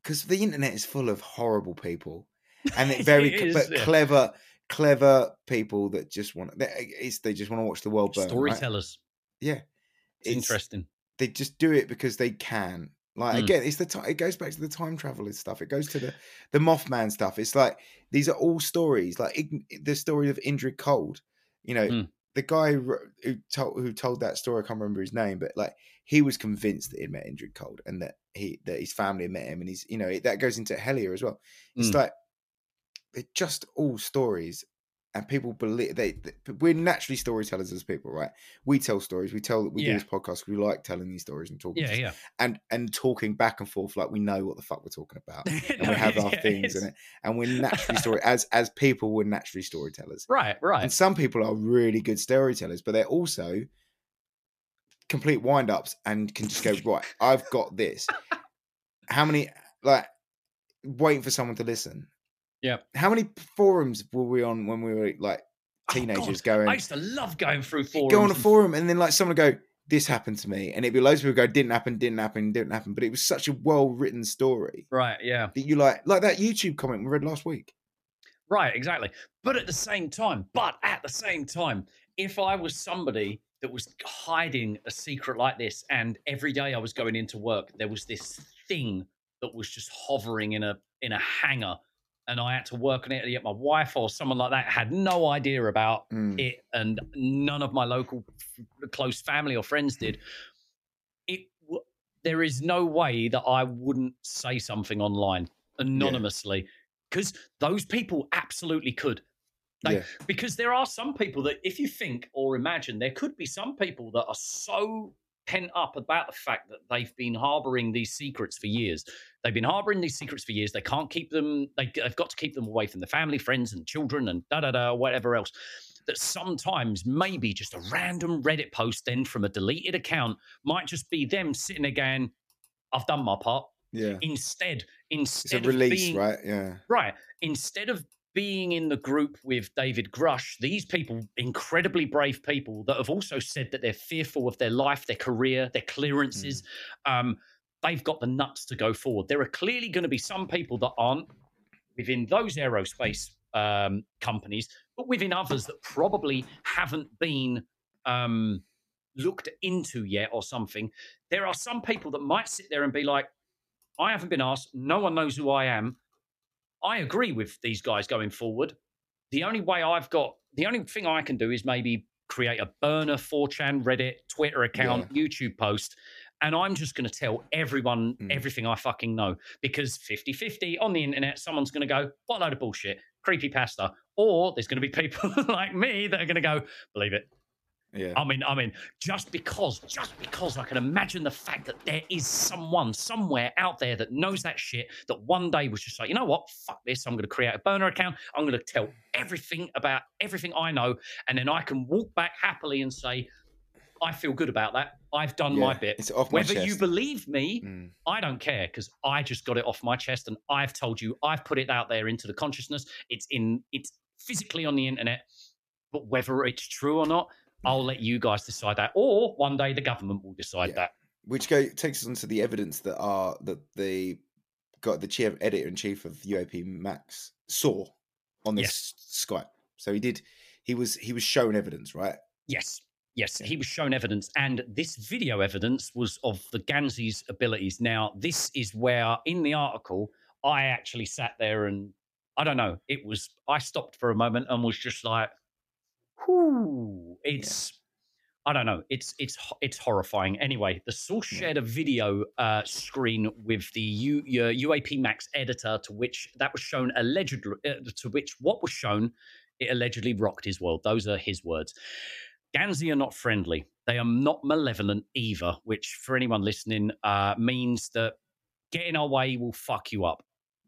because the internet is full of horrible people and it very It but yeah. clever clever people that just want they, it's they just want to watch the world burn. right? storytellers. Yeah, It's interesting. They just do it because they can. Like Mm. again, it's the time. It goes back to the time travelers stuff. It goes to the the Mothman stuff. It's like these are all stories. Like the story of Indrid Cold. You know, Mm. the guy who who told who told that story. I can't remember his name, but like he was convinced that he met Indrid Cold and that he that his family had met him, and he's you know it, that goes into Hellier as well. It's Mm. like they're just all stories. And people believe they, they- We're naturally storytellers as people, right? We tell stories. We tell. We do this podcast We like telling these stories and talking. Yeah, yeah. and and talking back and forth like we know what the fuck we're talking about and No, we have our yeah, things it and we're naturally story as as people we're naturally storytellers Right, right. and some people are really good storytellers but they're also complete wind-ups and can just go right i've got this how many like waiting for someone to listen Yeah. how many forums were we on when we were like Oh, teenagers God, going I used to love going through forums. go on a forum and then like someone would go this happened to me and it'd be loads of people go didn't happen didn't happen didn't happen but it was such a well written story Right, yeah. that you like like that youtube comment we read last week Right, exactly. But at the same time, but at the same time, if I was somebody that was hiding a secret like this, and every day I was going into work, there was this thing that was just hovering in a in a hangar, and I had to work on it. Yet my wife or someone like that had no idea about Mm. it, and none of my local f- close family or friends did. It w- there is no way that I wouldn't say something online anonymously because those people absolutely could. Like, Yeah. Because there are some people that, if you think or imagine, there could be some people that are so pent up about the fact that they've been harboring these secrets for years. They've been harboring these secrets for years. They can't keep them. They, they've got to keep them away from the family, friends, and children, and da da da, whatever else. That sometimes maybe just a random Reddit post then from a deleted account might just be them sitting again, "I've done my part." yeah Instead, instead release of being, right yeah Right. Instead of being in the group with David Grusch, these people, incredibly brave people that have also said that they're fearful of their life, their career, their clearances, um, they've got the nuts to go forward. There are clearly going to be some people that aren't within those aerospace um, companies, but within others that probably haven't been um, looked into yet or something. There are some people that might sit there and be like, I haven't been asked. No one knows who I am. I agree with these guys going forward. The only way I've got, the only thing I can do is maybe create a burner 4chan, Reddit, Twitter account, YouTube post. And I'm just going to tell everyone Mm. everything I fucking know because 50 50 on the internet, someone's going to go, what a load of bullshit, creepy pasta. Or there's going to be people like me that are going to go, believe it, Yeah. I mean, I mean, just because, just because I can imagine the fact that there is someone somewhere out there that knows that shit that one day was just like, you know what, fuck this, I'm going to create a burner account. I'm going to tell everything about everything I know, and then I can walk back happily and say, I feel good about that. I've done my bit. it's off my Whether you believe me, Mm. I don't care because I just got it off my chest and I've told you, I've put it out there into the consciousness. It's in, it's physically on the internet, but whether it's true or not, I'll let you guys decide that. Or one day the government will decide Yeah. that. Which go takes us on to the evidence that are that the got the chief editor in chief of UAP Max saw on this Skype. So he did he was he was shown evidence, right? Yes. Yes, he was shown evidence, and this video evidence was of the Ganzi's abilities. Now, this is where in the article I actually sat there and I don't know, it was I stopped for a moment and was just like, whoo, it's I don't know. It's it's it's horrifying. Anyway, the source shared a video uh, screen with the U, UAP Max editor, to which that was shown allegedly. Uh, to which what was shown, it allegedly rocked his world. Those are his words. Ganzi are not friendly. They are not malevolent either. Which, for anyone listening, uh, means that getting our way will fuck you up.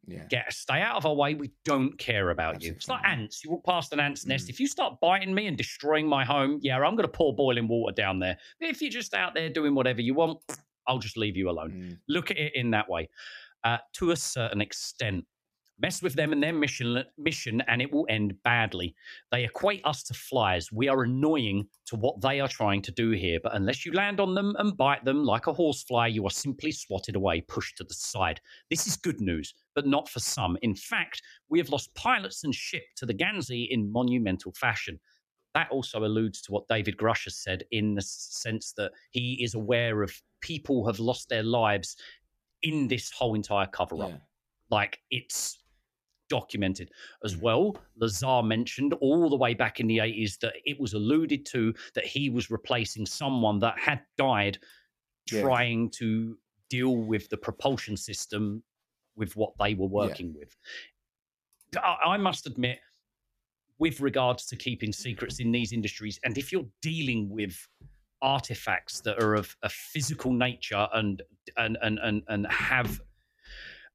Yeah. Get stay out of our way. We don't care about you. It's like ants. You walk past an ant's Mm. nest. If you start biting me and destroying my home, yeah, I'm going to pour boiling water down there. But if you're just out there doing whatever you want, I'll just leave you alone. Mm. Look at it in that way, uh, to a certain extent. Mess with them and their mission, mission, and it will end badly. They equate us to flies. We are annoying to what they are trying to do here, but unless you land on them and bite them like a horsefly, you are simply swatted away, pushed to the side. This is good news, but not for some. In fact, we have lost pilots and ship to the Ganzi in monumental fashion. That also alludes to what David Grusch has said in the sense that he is aware of people have lost their lives in this whole entire cover up. Yeah. Like it's documented as Mm. well. Lazar mentioned all the way back in the 80s that it was alluded to that he was replacing someone that had died Yeah. trying to deal with the propulsion system with what they were working with. I, I must admit, with regards to keeping secrets in these industries, and if you're dealing with artifacts that are of a physical nature and and and and, and have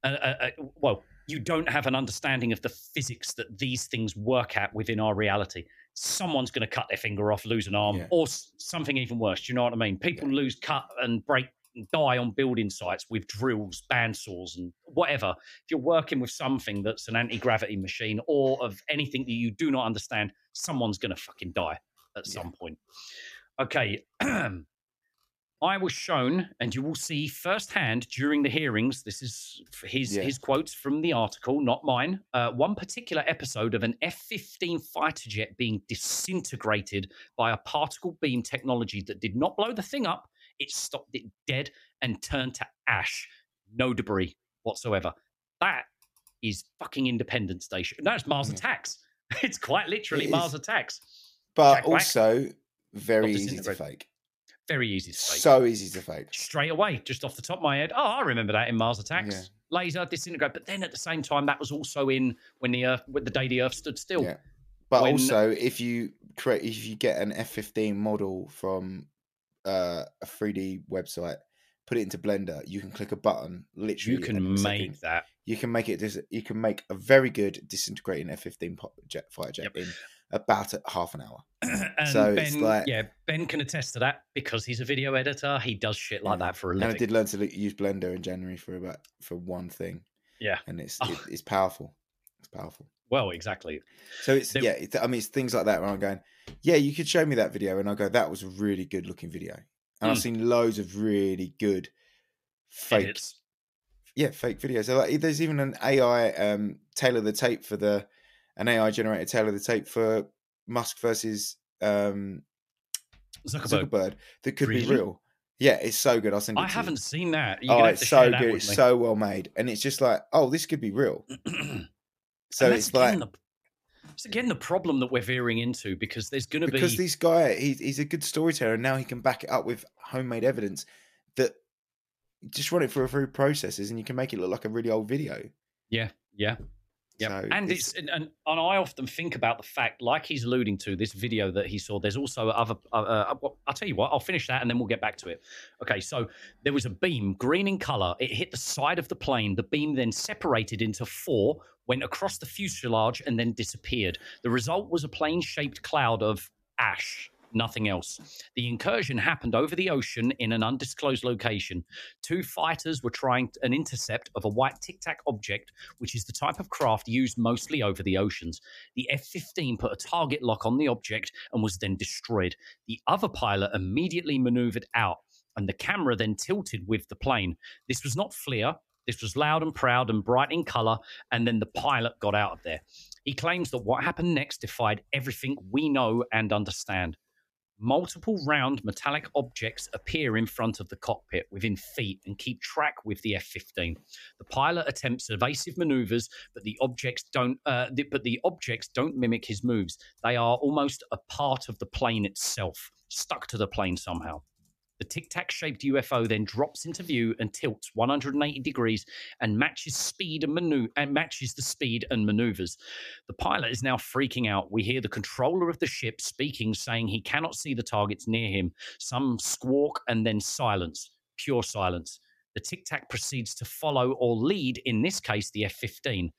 a, a, a- well you don't have an understanding of the physics that these things work at within our reality. Someone's going to cut their finger off lose an arm Yeah. or something even worse do you know what i mean? People lose cut and break and die on building sites with drills bandsaws and whatever. If you're working with something that's an anti-gravity machine or of anything that you do not understand someone's going to fucking die at some point. Okay I was shown, and you will see firsthand during the hearings. This is his Yeah. his quotes from the article, not mine. Uh, one particular episode of an F-15 fighter jet being disintegrated by a particle beam technology that did not blow the thing up. It stopped it dead and turned to ash. No debris whatsoever. That is fucking Independence Station. No, it's Mars Yeah. Attacks. It's quite literally It Mars. Attacks. But Jack Black. also very easy to fake. Very easy to fake. So easy to fake. straight away, just off the top of my head. Oh, I remember that in Mars Attacks. Yeah. Laser disintegrate, but then at the same time, that was also in when the Earth, the day the Earth stood still. Yeah. But When- also, if you create, if you get an F15 model from uh, a 3D website, put it into Blender, you can click a button. Literally, You can make second. that. You can make it. You can make a very good disintegrating F15 po- jet fighter jet in about half an hour. and So Ben, it's like- yeah, Ben can attest to that because he's a video editor. He does shit like Yeah. that for a And I did learn to use Blender in January for about for one thing, Yeah. and it's Oh. it, it's powerful. It's powerful. Well, exactly. So it's There- yeah. It's, I mean, it's things like that where I'm going, yeah, you could show me that video, and I go, that was a really good looking video. And I've Mm. seen loads of really good fake, Edits. yeah, fake videos. So like, there's even an AI um, tailor the tape for the an AI generated tailor the tape for Musk versus um, Zuckerberg. Zuckerberg that could be real. Yeah, it's so good. I'll send it. I haven't seen that. You're Oh, it's so good. It's me. so well made, and it's just like, oh, this could be real. So it's like the, it's again the problem that we're veering into because there's going to be because this guy he's, he's a good storyteller and now he can back it up with homemade evidence that just run it through a few processes and you can make it look like a really old video yeah yeah yeah, So and it's- it's, and, and and I often think about the fact, like he's alluding to this video that he saw. There's also other. Uh, uh, I'll tell you what. I'll finish that and then we'll get back to it. Okay, so there was a beam, green in color. It hit the side of the plane. The beam then separated into four, went across the fuselage, and then disappeared. The result was a plane-shaped cloud of ash. Nothing else. The incursion happened over the ocean in an undisclosed location. Two fighters were trying an intercept of a white tic tac object which is the type of craft used mostly over the oceans. The F 15 put a target lock on the object and was then destroyed. The other pilot immediately maneuvered out, and the camera then tilted with the plane. This was not FLIR. This was loud and proud and bright in color, and then the pilot got out of there. He claims that what happened next defied everything we know and understand. Multiple round metallic objects appear in front of the cockpit within feet and keep track with the F 15. The pilot attempts evasive maneuvers, but the objects don't. Uh, the, but the objects don't mimic his moves. They are almost a part of the plane itself, stuck to the plane somehow. The tic tac shaped UFO then drops into view and tilts 180 degrees and matches speed and manu- and matches the speed and maneuvers. The pilot is now freaking out. We hear the controller of the ship speaking, saying he cannot see the targets near him. Some squawk and then silence, pure silence. The tic tac proceeds to follow or lead, in this case, the F 15.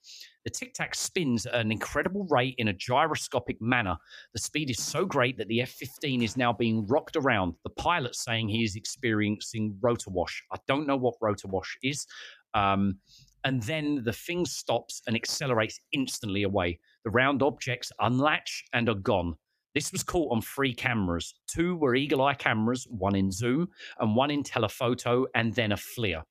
The tic tac spins at an incredible rate in a gyroscopic manner. The speed is so great that the F 15 is now being rocked around. The pilot saying he is experiencing rotor wash. I don't know what rotor wash is. Um, and then the thing stops and accelerates instantly away. The round objects unlatch and are gone. This was caught on three cameras. Two were eagle eye cameras, one in zoom and one in telephoto, and then a FLIR.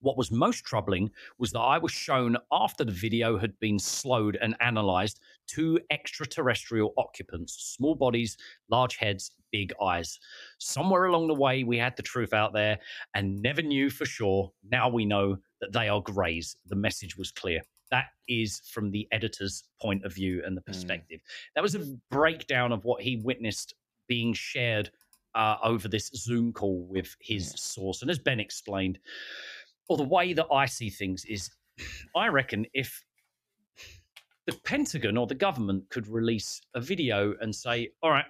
What was most troubling was that I was shown after the video had been slowed and analyzed two extraterrestrial occupants, small bodies, large heads, big eyes. Somewhere along the way, we had the truth out there and never knew for sure. Now we know that they are greys. The message was clear. That is from the editor's point of view and the perspective. That was a breakdown of what he witnessed being shared uh, over this Zoom call with his source. And as Ben explained, or the way that I see things is, I reckon if the Pentagon or the government could release a video and say, all right,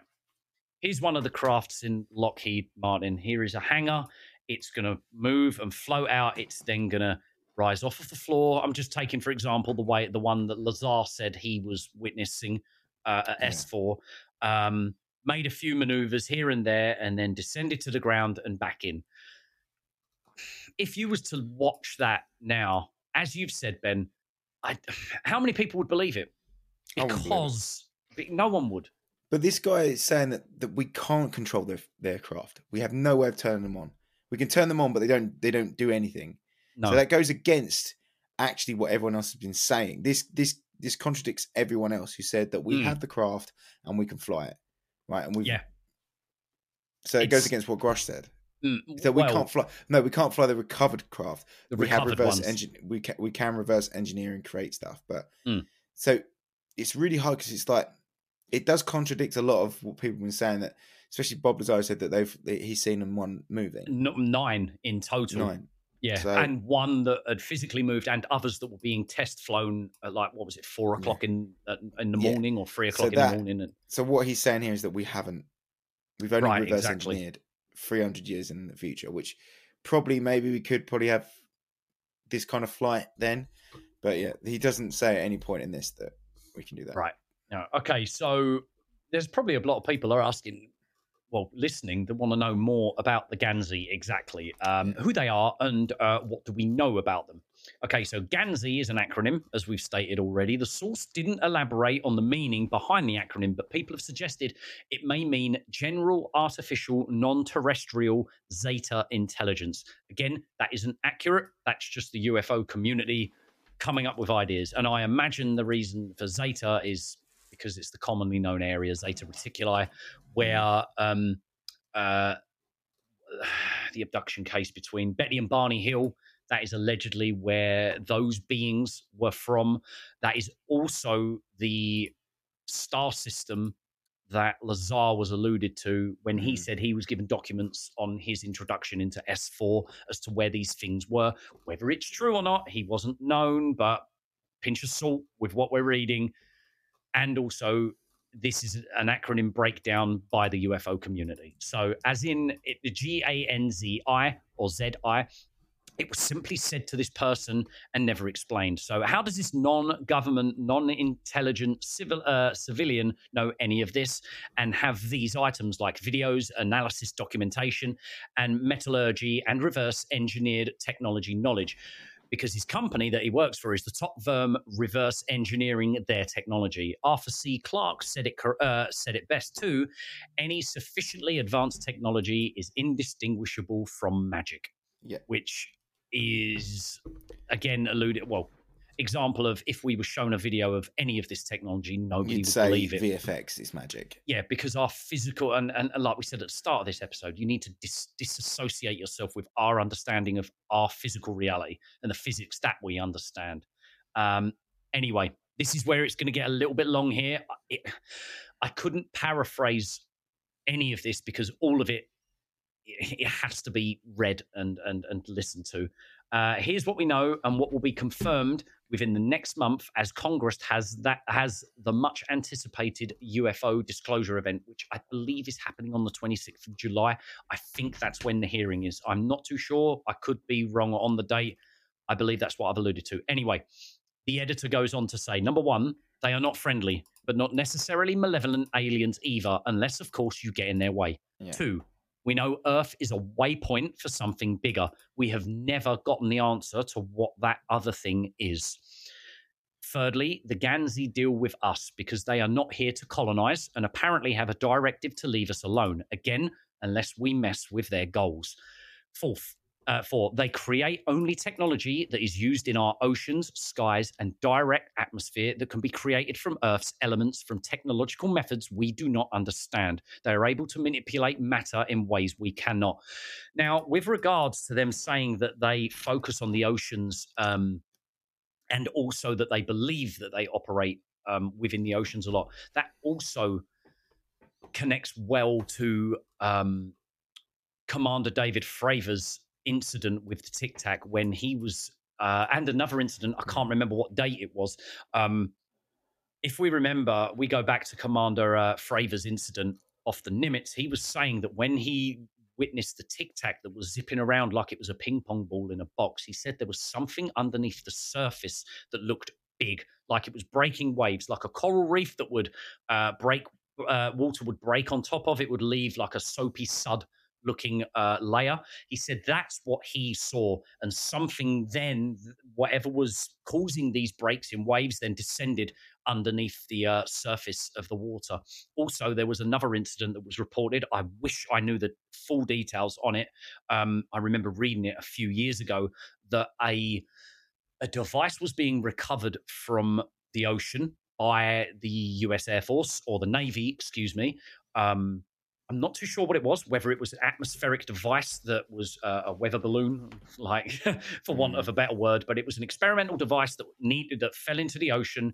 here's one of the crafts in Lockheed Martin. Here is a hangar. It's going to move and float out. It's then going to rise off of the floor. I'm just taking, for example, the way the one that Lazar said he was witnessing uh, at Yeah. S4. Um, made a few maneuvers here and there, and then descended to the ground and back in. If you was to watch that now, as you've said, Ben, I, how many people would believe it? Wouldn't believe it. Because no one would. But this guy is saying that, that we can't control their their craft. We have no way of turning them on. We can turn them on, but they don't they don't do anything. No. So that goes against actually what everyone else has been saying. This this this contradicts everyone else who said that we Mm. have the craft and we can fly it, right? And we yeah. So it goes against what Grusch said. Mm, So we well, can't fly. No, we can't fly the recovered craft. The we have reverse engine. We can we can reverse engineer and create stuff, but Mm. so it's really hard because it's like it does contradict a lot of what people have been saying. That especially Bob Lazar said that they've he's seen them one moving n- nine in total. nine. Yeah, So- and one that had physically moved, and others that were being test flown at like what was it, four o'clock in uh, in the Yeah. morning or three So o'clock in that- the morning? And So what he's saying here is that we haven't. We've only Right, reverse exactly. engineered three hundred years in the future, which probably maybe we could probably have this kind of flight then. But yeah, he doesn't say at any point in this that we can do that. Right. No. Okay. So there's probably a lot of people are asking, well, listening, that want to know more about the Ganzi exactly, um, who they are, and uh, what do we know about them. Okay, so GANZI is an acronym, as we've stated already. The source didn't elaborate on the meaning behind the acronym, but people have suggested it may mean General Artificial Non Terrestrial Zeta Intelligence. Again, that isn't accurate. That's just the UFO community coming up with ideas. And I imagine the reason for Zeta is because it's the commonly known area, Zeta Reticuli, where um, uh, the abduction case between Betty and Barney Hill That is allegedly where those beings were from. That is also the star system that Lazar was alluded to when he Mm. said he was given documents on his introduction into S4 as to where these things were. Whether it's true or not, he wasn't known, but pinch of salt with what we're reading. And also, this is an acronym breakdown by the UFO community. So, as in it, the G A N Z I or Z I, it was simply said to this person and never explained. So, how does this non-government, non-intelligent civil uh, civilian know any of this and have these items like videos, analysis, documentation, and metallurgy and reverse engineered technology knowledge? Because his company that he works for is the top firm reverse engineering their technology. Arthur C. Clarke said it uh, said it best too. Any sufficiently advanced technology is indistinguishable from magic Yeah. which is again alluded well example of if we were shown a video of any of this technology nobody You'd would believe it VFX is magic. yeah because our physical and, and and like we said at the start of this episode you need to dis- disassociate yourself with our understanding of our physical reality and the physics that we understand um anyway this is where it's going to get a little bit long here it, i couldn't paraphrase any of this because all of it it has to be read and and and listened to. Uh, here's what we know and what will be confirmed within the next month as Congress has that has the much anticipated UFO disclosure event, which I believe is happening on the 26th of July. I think that's when the hearing is. I'm not too sure. I could be wrong on the date. I believe that's what I've alluded to. Anyway, the editor goes on to say number one, they are not friendly, but not necessarily malevolent aliens either, unless, of course, you get in their way. Yeah. Two, we know Earth is a waypoint for something bigger. We have never gotten the answer to what that other thing is. Thirdly, the Ganzi deal with us because they are not here to colonize and apparently have a directive to leave us alone. Again, unless we mess with their goals. Fourth, uh, four, they create only technology that is used in our oceans, skies, and direct atmosphere that can be created from Earth's elements from technological methods we do not understand. They are able to manipulate matter in ways we cannot. Now, with regards to them saying that they focus on the oceans um, and also that they believe that they operate um, within the oceans a lot, that also connects well to um, Commander David Fravor's incident with the Tic Tac when he was, uh, and another incident, I can't remember what date it was. Um, if we remember, we go back to Commander uh, Fravor's incident off the Nimitz, he was saying that when he witnessed the Tic Tac that was zipping around like it was a ping pong ball in a box, he said there was something underneath the surface that looked big, like it was breaking waves, like a coral reef that would uh, break, uh, water would break on top of it, would leave like a soapy sud looking uh, layer. He said that's what he saw, and something then, whatever was causing these breaks in waves, then descended underneath the uh, surface of the water. Also, there was another incident that was reported. I wish I knew the full details on it. Um, I remember reading it a few years ago that a a device was being recovered from the ocean by the U.S. Air Force or the Navy, excuse me. Um, I'm not too sure what it was, whether it was an atmospheric device that was uh, a weather balloon, like for want of a better word, but it was an experimental device that needed that fell into the ocean.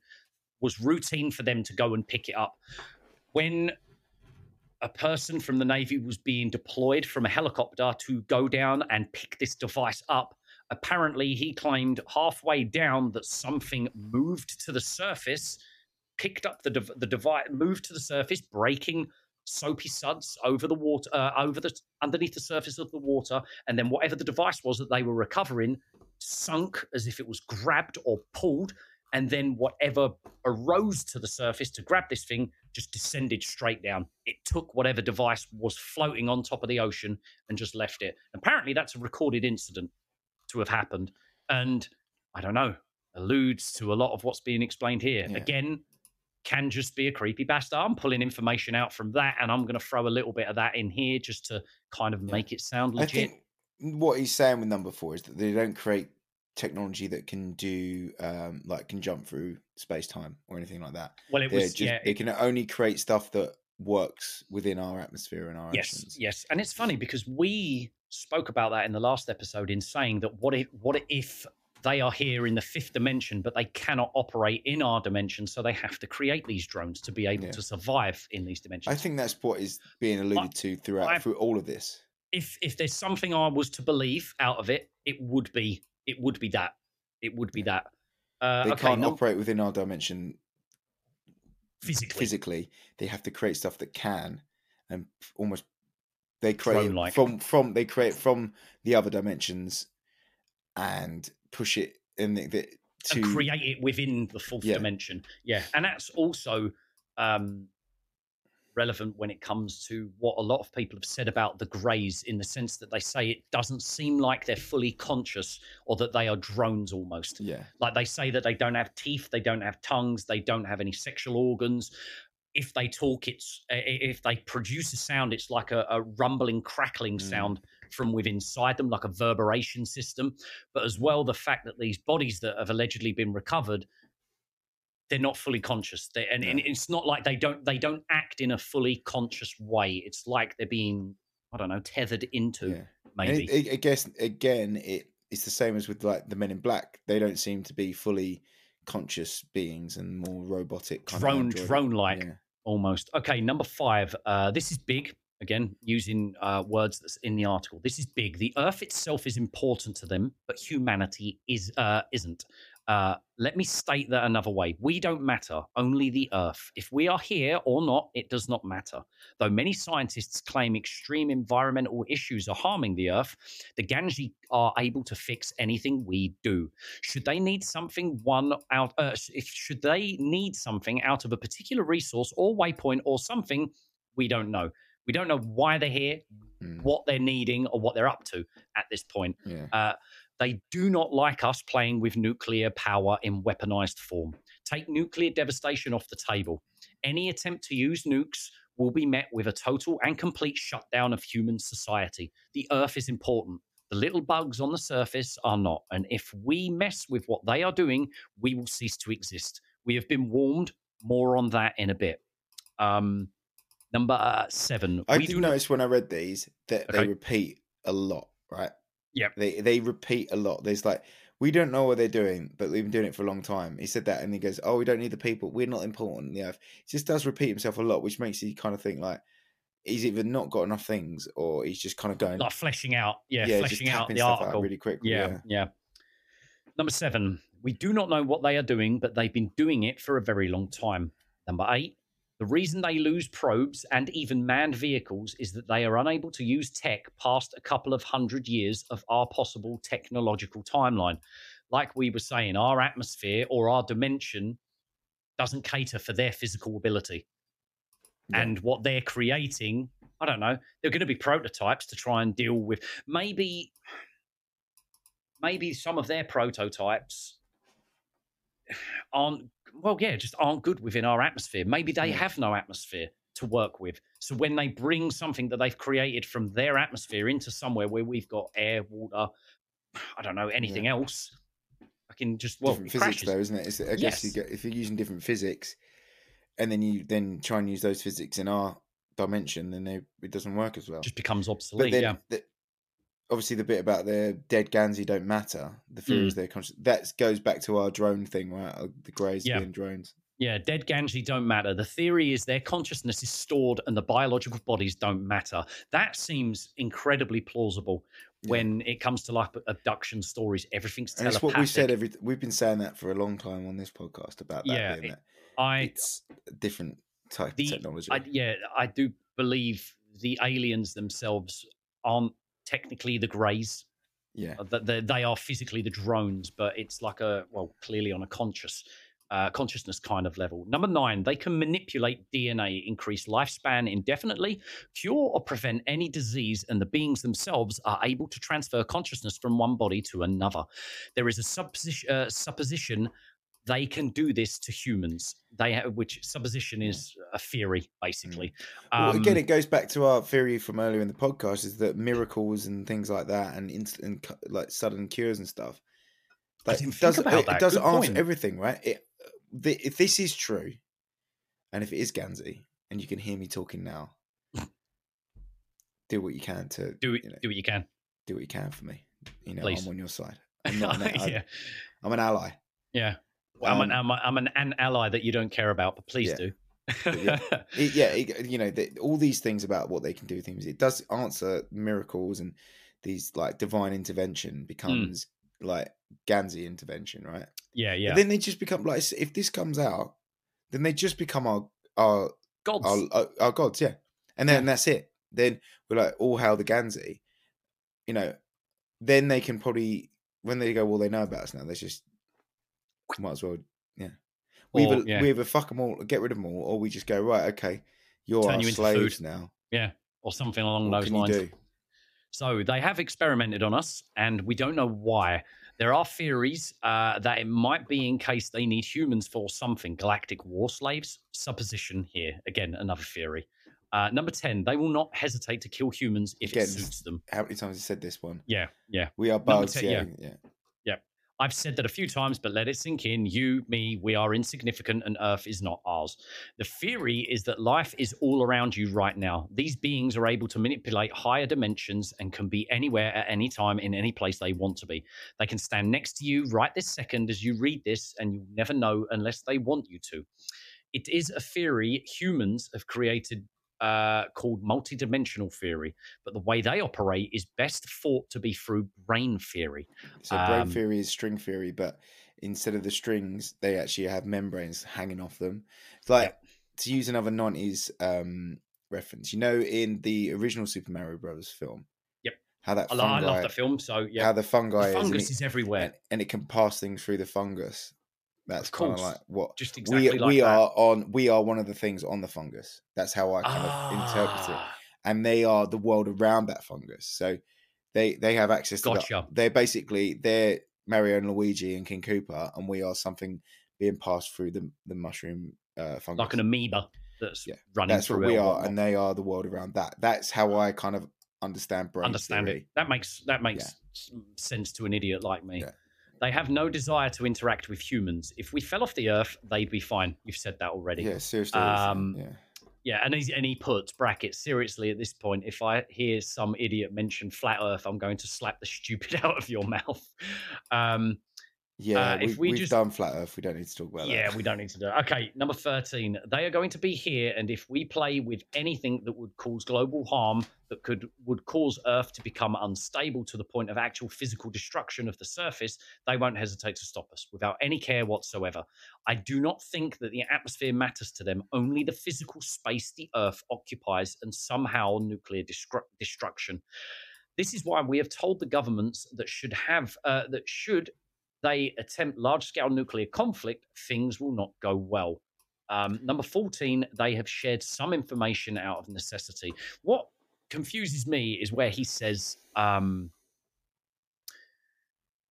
Was routine for them to go and pick it up. When a person from the Navy was being deployed from a helicopter to go down and pick this device up, apparently he claimed halfway down that something moved to the surface, picked up the dev- the device, moved to the surface, breaking soapy suds over the water, uh, over the underneath the surface of the water, and then whatever the device was that they were recovering sunk as if it was grabbed or pulled, and then whatever arose to the surface to grab this thing just descended straight down. It took whatever device was floating on top of the ocean and just left it. Apparently, that's a recorded incident to have happened, and I don't know, alludes to a lot of what's being explained here. Yeah. Again, can just be a creepy bastard. I'm pulling information out from that, and I'm going to throw a little bit of that in here just to kind of make it sound I legit. think what he's saying with number four is that they don't create technology that can do um like can jump through space time or anything like that. well, it They're was just yeah. they can only create stuff that works within our atmosphere and our Yes, yes, and it's funny because we spoke about that in the last episode in saying that what if what if they are here in the fifth dimension, but they cannot operate in our dimension, so they have to create these drones to be able Yeah. to survive in these dimensions. I think that's what is being alluded to throughout I- through all of this. if if there's something I was to believe out of it, it would be it would be that it would be that. Uh, They okay, can't num- operate within our dimension physically. physically. They have to create stuff that can, and almost they create Drone-like. from from they create from the other dimensions, and push it in the, to and create it within the fourth Yeah. dimension. Yeah, and that's also um, relevant when it comes to what a lot of people have said about the Greys, in the sense that they say it doesn't seem like they're fully conscious or that they are drones almost. yeah Like they say that they don't have teeth, they don't have tongues, they don't have any sexual organs. If they talk, it's if they produce a sound, it's like a, a rumbling, crackling Mm. sound from within inside them, like a verberation system. But as well, the fact that these bodies that have allegedly been recovered, they're not fully conscious. They, and, and it's not like they don't they don't act in a fully conscious way. It's like they're being I don't know tethered into yeah. Maybe. it, it, I guess again, it it's the same as with like the Men in Black. They don't seem to be fully conscious beings and more robotic, kind Drone- of drone-like. Yeah. almost. Okay, number five. Uh, this is big. Again, using uh, words that's in the article. This is big. The Earth itself is important to them, but humanity is uh, isn't. Uh, let me state that another way. We don't matter, only the Earth. If we are here or not, it does not matter. Though many scientists claim extreme environmental issues are harming the Earth, the Ganji are able to fix anything we do. Should they need something one out, uh, if should they need something out of a particular resource or waypoint or something, we don't know. We don't know why they're here, Mm. what they're needing, or what they're up to at this point. Yeah. Uh, they do not like us playing with nuclear power in weaponized form. Take nuclear devastation off the table. Any attempt to use nukes will be met with a total and complete shutdown of human society. The Earth is important. The little bugs on the surface are not. And if we mess with what they are doing, we will cease to exist. We have been warned. More on that in a bit. Um, number uh, seven. I did do not- notice when I read these that they repeat a lot, right? Yep. They they repeat a lot. There's like we don't know what they're doing, but we've been doing it for a long time. He said that, and he goes, "Oh, we don't need the people. We're not important." Yeah, he just does repeat himself a lot, which makes you kind of think like he's either not got enough things, or he's just kind of going, like fleshing out, yeah, yeah, fleshing out the article. really quickly. yeah, Yeah, yeah. Number seven, we do not know what they are doing, but they've been doing it for a very long time. Number eight, the reason they lose probes and even manned vehicles is that they are unable to use tech past a couple of hundred years of our possible technological timeline. Like we were saying, our atmosphere or our dimension doesn't cater for their physical ability. Yeah. And what they're creating, I don't know, they're going to be prototypes to try and deal with. Maybe, maybe some of their prototypes aren't well, yeah, just aren't good within our atmosphere. Maybe they Yeah. have no atmosphere to work with. So when they bring something that they've created from their atmosphere into somewhere where we've got air, water, I don't know, anything else, I can just well, different physics crashes. though, isn't it? It's, I guess you get if you're using different physics, and then you then try and use those physics in our dimension, then they, it doesn't work as well. just becomes obsolete. then, yeah, the, obviously, the bit about the dead Ganzi don't matter. The fear Mm. is their conscious. That goes back to our drone thing, right? Uh, The greys Yeah. being drones. Yeah, dead Ganji don't matter. The theory is their consciousness is stored and the biological bodies don't matter. That seems incredibly plausible Yeah. when it comes to like abduction stories. Everything's And telepathic. what we said. Every we've been saying that for a long time on this podcast about that Yeah, being it- that I, it's a different type the, of technology. I, yeah, I do believe the aliens themselves aren't technically the Greys. yeah, Uh, they, they are physically the drones, but it's like a well, clearly on a conscious uh, consciousness kind of level. Number nine, they can manipulate DNA, increase lifespan indefinitely, cure or prevent any disease, and the beings themselves are able to transfer consciousness from one body to another. There is a supposition, uh, supposition they can do this to humans. They have, which supposition is a theory, basically. well, Um, again, it goes back to our theory from earlier in the podcast: is that miracles and things like that, and instant like sudden cures and stuff. Like, it doesn't about it, that. it doesn't answer point. everything, right? It, the, if this is true, and if it is Ganzi, and you can hear me talking now, do what you can to do it, you know, do what you can. do what you can for me. You know, Please. I'm on your side. I'm not. An, yeah, I'm an ally. yeah. I'm, an, Um, I'm, a, I'm an, an ally that you don't care about, but please Yeah. do. But yeah, it, yeah, it, you know, the, all these things about what they can do, things it does answer miracles and these like divine intervention becomes like Ganzi intervention, right? yeah, yeah. And then they just become like if this comes out, then they just become our our Gods. our, our, our gods, yeah. And then Yeah. that's it. Then we're like all hail the Ganzi, you know. Then they can probably when they go, well, they know about us now. They just might as well, yeah. We Or- either, yeah. we either fuck them all, get rid of them all, or we just go right. Okay, you're Turn our you slaves now. yeah, or something along What those lines. So they have experimented on us, and we don't know why. There are theories uh, that it might be in case they need humans for something. Galactic war slaves? Supposition here. Again, another theory. Uh, number 10, they will not hesitate to kill humans if Again, it suits them. How many times have you said this one? Yeah, yeah. We are bugs. 10, yeah, yeah. yeah. I've said that a few times, but let it sink in. You, me, we are insignificant and Earth is not ours. The theory is that life is all around you right now. These beings are able to manipulate higher dimensions and can be anywhere at any time in any place they want to be. They can stand next to you right this second as you read this, and you'll never know unless they want you to. It is a theory humans have created uh, called multidimensional theory, but the way they operate is best thought to be through brane theory. So brane Um, theory is string theory, but instead of the strings, they actually have membranes hanging off them. It's like to use another nineties um, reference. You know, in the original Super Mario Brothers film, Yep. how that I, lo- I love the film, so yeah. how the fungi the is, it- is everywhere. and, and it can pass things through the fungus. That's kind of like what Just exactly we like we that. are on. We are one of the things on the fungus. That's how I kind of interpret it. Ah, and they are the world around that fungus. So they they have access to. Gotcha. The, they're basically they're Mario and Luigi and King Koopa, and we are something being passed through the the mushroom uh, fungus. Like an amoeba that's Yeah, running That's what we are, and they are the world around that. That's how I kind of understand brane understand theory. it. That makes that makes s- sense to an idiot like me. Yeah. They have no desire to interact with humans. If we fell off the earth, they'd be fine. You've said that already. Yeah, seriously. Um, yeah. Yeah, and he, and he puts brackets seriously at this point. If I hear some idiot mention flat Earth, I'm going to slap the stupid out of your mouth. Um, Yeah, uh, if we've, we we've just- done flat Earth. We don't need to talk about yeah, that. Yeah, we don't need to do it. Okay, number 13. They are going to be here, and if we play with anything that would cause global harm, that could would cause Earth to become unstable to the point of actual physical destruction of the surface, they won't hesitate to stop us without any care whatsoever. I do not think that the atmosphere matters to them, only the physical space the Earth occupies and somehow nuclear destru- destruction. This is why we have told the governments that should have uh, that should they attempt large scale nuclear conflict, things will not go well. Um, number 14, they have shared some information out of necessity. What confuses me is where he says, um,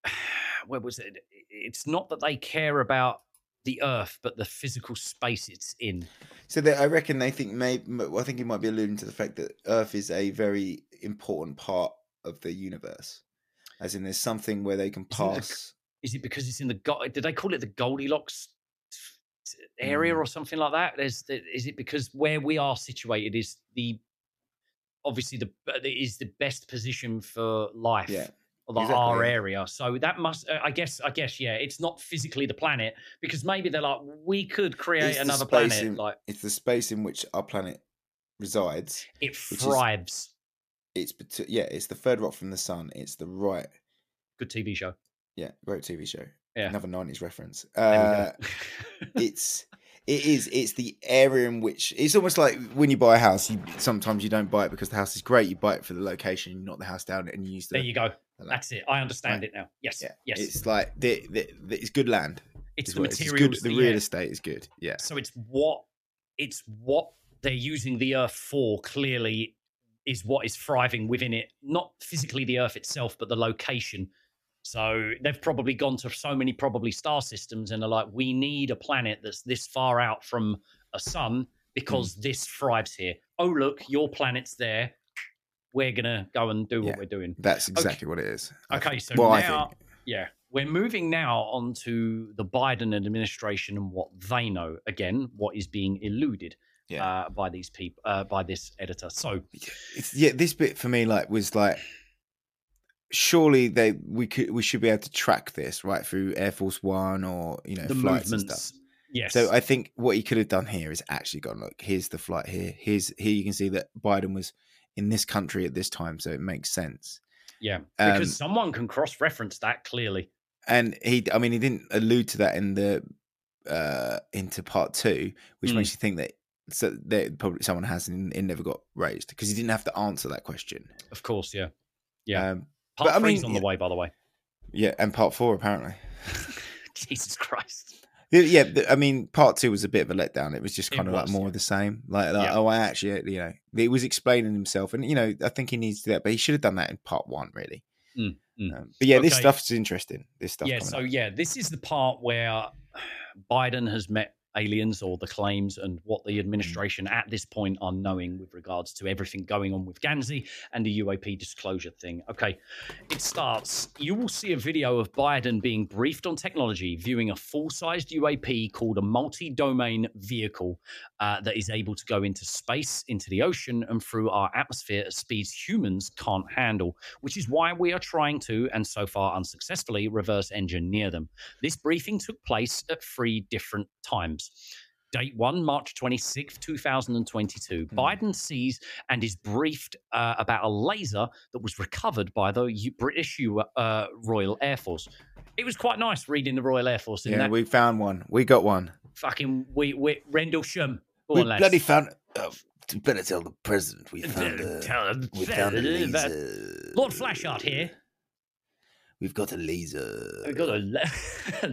where was it? It's not that they care about the earth, but the physical space it's in. So they, I reckon they think maybe. I think he might be alluding to the fact that Earth is a very important part of the universe, as in there's something where they can Isn't it a- pass. Is it because it's in the, Go- did they call it the Goldilocks area Mm. or something like that? There's, is it because where we are situated is the, obviously the, is the best position for life? Yeah, like exactly, our area. So that must, uh, I guess, I guess, yeah, it's not physically the planet because maybe they're like, we could create another planet. in- like It's the space in which our planet resides. it which is- thrives. It's yeah, it's the third rock from the sun. It's the right. Good TV show. Yeah, great TV show. Yeah. Another nineties reference. Uh, it's it is it's the area in which it's almost like when you buy a house you sometimes you don't buy it because the house is great you buy it for the location you knock the house down and you use the there you go. the. That's it. I understand Right. it now. Yes. yeah Yes. it's like the, the, the it's good land It's the what it is. It's materials. good, the yeah. real estate is good yeah So it's what it's what they're using the earth for. Clearly, is what is thriving within it. Not physically the earth itself, but the location. So they've probably gone to so many probably star systems and are like, we need a planet that's this far out from a sun because this thrives here. Oh look, your planet's there. We're gonna go and do what we're doing. that's exactly what it is Okay, so well, now, yeah, we're moving now on to the Biden administration and what they know. Again, what is being eluded Yeah. uh, by these people, uh, by this editor. So, yeah this bit for me like was like surely they we could we should be able to track this right through Air Force One or you know the flights and movements. stuff. Yes. So I think what he could have done here is actually gone look. Here's the flight here. Here's here you can see that Biden was in this country at this time, so it makes sense. yeah, um, because someone can cross-reference that clearly. And he, I mean, he didn't allude to that in the uh into part two, which Mm. makes you think that so that probably someone has and it never got raised because he didn't have to answer that question. Of course, yeah, yeah. Um, Part but I three's mean, on the way, by the way. yeah, and part four apparently. Jesus Christ. Yeah, I mean, part two was a bit of a letdown. It was just It kind of like more yeah. of the same. Like, like Yeah. oh, I actually, you know, he was explaining himself, and you know, I think he needs to do that, but he should have done that in part one, really. Mm, mm. Um, but yeah, this Okay. stuff's interesting. This stuff. yeah, so up. yeah, this is the part where Biden has met aliens or the claims and what the administration at this point are knowing with regards to everything going on with Ganzi and the UAP disclosure thing. Okay, it starts. You will see a video of Biden being briefed on technology, viewing a full sized UAP called a multi domain vehicle uh, that is able to go into space, into the ocean, and through our atmosphere at speeds humans can't handle, which is why we are trying to, and so far unsuccessfully, reverse engineer them. This briefing took place at three different times. Date one, March 26th, 2022. Biden sees and is briefed uh, about a laser that was recovered by the U- British U- uh, Royal Air Force. It was quite nice reading the Royal Air Force yeah, that we found one. We got one. fucking we, we Rendlesham. Go we lads. bloody found. Oh, you better tell the president we found. A, tell him- we found a laser. Lord Flashheart here. We've got a laser. We've got a la-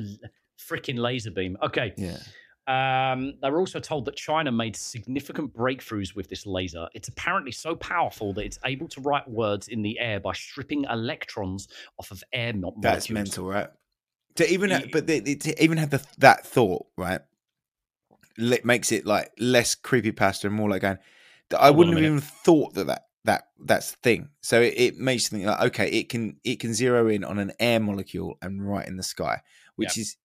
freaking laser beam. Okay. Yeah. Um, they were also told that China made significant breakthroughs with this laser. It's apparently so powerful that it's able to write words in the air by stripping electrons off of air mo- That's molecules. mental, right? To even, but they, they- to even have the, that thought, right? le- makes it like less creepy pasta and more like going. I wouldn't have even thought that that that that's the thing. So it, it makes you think like, okay, it can it can zero in on an air molecule and right in the sky, which is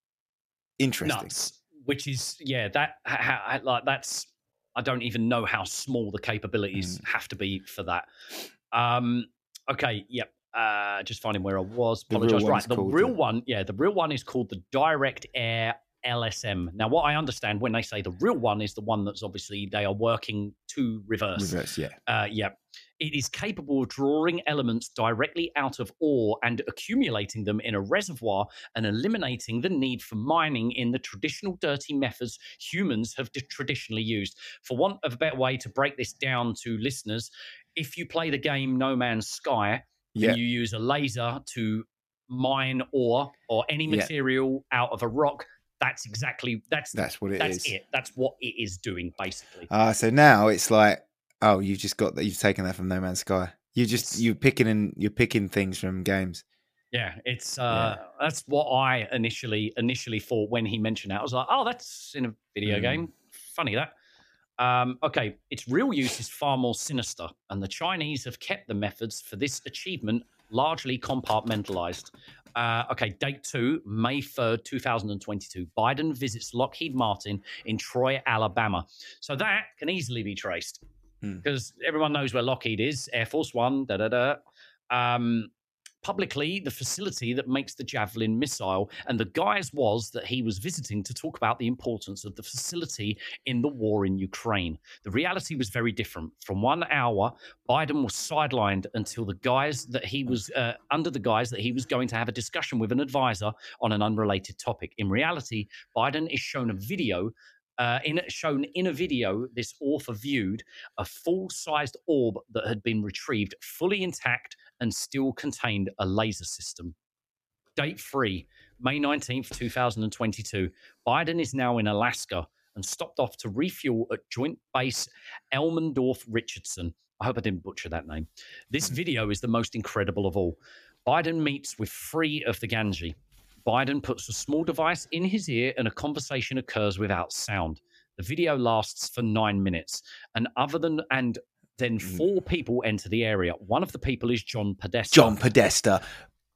interesting. nuts. Which is yeah, that ha, ha, like that's I don't even know how small the capabilities Mm. have to be for that. Um, okay, yep. Uh, just finding where I was. Apologize. Right, the real the- one, yeah, the real one is called the Direct Air LSM. Now, what I understand when they say the real one is the one that's obviously they are working to reverse. Reverse, yeah. Uh, yeah. It is capable of drawing elements directly out of ore and accumulating them in a reservoir and eliminating the need for mining in the traditional dirty methods humans have traditionally used. For want of a better way to break this down to listeners, if you play the game No Man's Sky Yeah. and you use a laser to mine ore or any Yeah. material out of a rock, that's exactly that's That's what it that's is. it. That's what it is doing basically. Ah, so now it's like, oh, you've just got that. You've taken that from No Man's Sky. You just you're picking and you're picking things from games. Yeah, it's uh that's what I initially initially thought when he mentioned that. I was like, oh, that's in a video Mm. game. Funny that. Um, okay, its real use is far more sinister, and the Chinese have kept the methods for this achievement largely compartmentalized. Uh, okay, date two, May 3rd, 2022. Biden visits Lockheed Martin in Troy, Alabama. So that can easily be traced Hmm. because everyone knows where Lockheed is, Air Force One, da da da. Um, publicly, the facility that makes the Javelin missile, and the guise was that he was visiting to talk about the importance of the facility in the war in Ukraine. The reality was very different. From one hour, Biden was sidelined until the guise that he was uh, under the guise that he was going to have a discussion with an advisor on an unrelated topic. In reality, Biden is shown a video. Uh, in shown in a video, this author viewed a full-sized orb that had been retrieved, fully intact, and still contained a laser system. Date three, May 19th, 2022. Biden is now in Alaska and stopped off to refuel at Joint Base Elmendorf Richardson. I hope I didn't butcher that name. This video is the most incredible of all. Biden meets with three of the Ganji. Biden puts a small device in his ear and a conversation occurs without sound. The video lasts for nine minutes. And other than, and then four people enter the area. One of the people is John Podesta. John Podesta,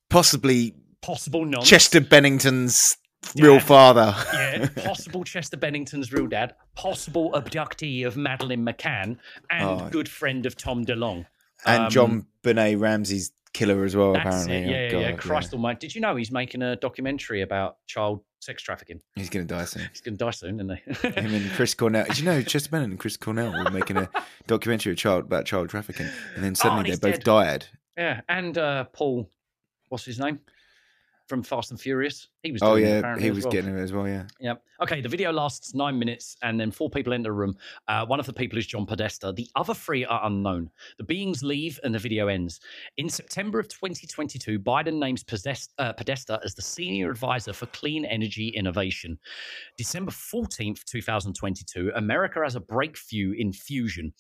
possibly possible non Chester Bennington's real father. yeah, possible Chester Bennington's real dad, possible abductee of Madeleine McCann, and Oh. good friend of Tom DeLonge. and Um, John Benet Ramsey's killer as well. That's apparently, it. Oh, Yeah, yeah, God, yeah. Crystal Did you know he's making a documentary about child sex trafficking? He's gonna die soon. He's going to die soon, isn't he? Him and Chris Cornell. Did you know Chester Bennett and Chris Cornell were making a documentary of child about child trafficking, and then suddenly and they both dead. died. yeah, and uh, Paul, what's his name? From Fast and Furious. He was. Oh yeah, apparently he as was well. getting it as well. Yeah. Yep. Okay, the video lasts nine minutes and then four people enter the room. Uh, one of the people is John Podesta. The other three are unknown. The beings leave and the video ends. In September of 2022, Biden names Podesta, uh, Podesta as the senior advisor for clean energy innovation. December 14th, 2022, America has a breakthrough in fusion.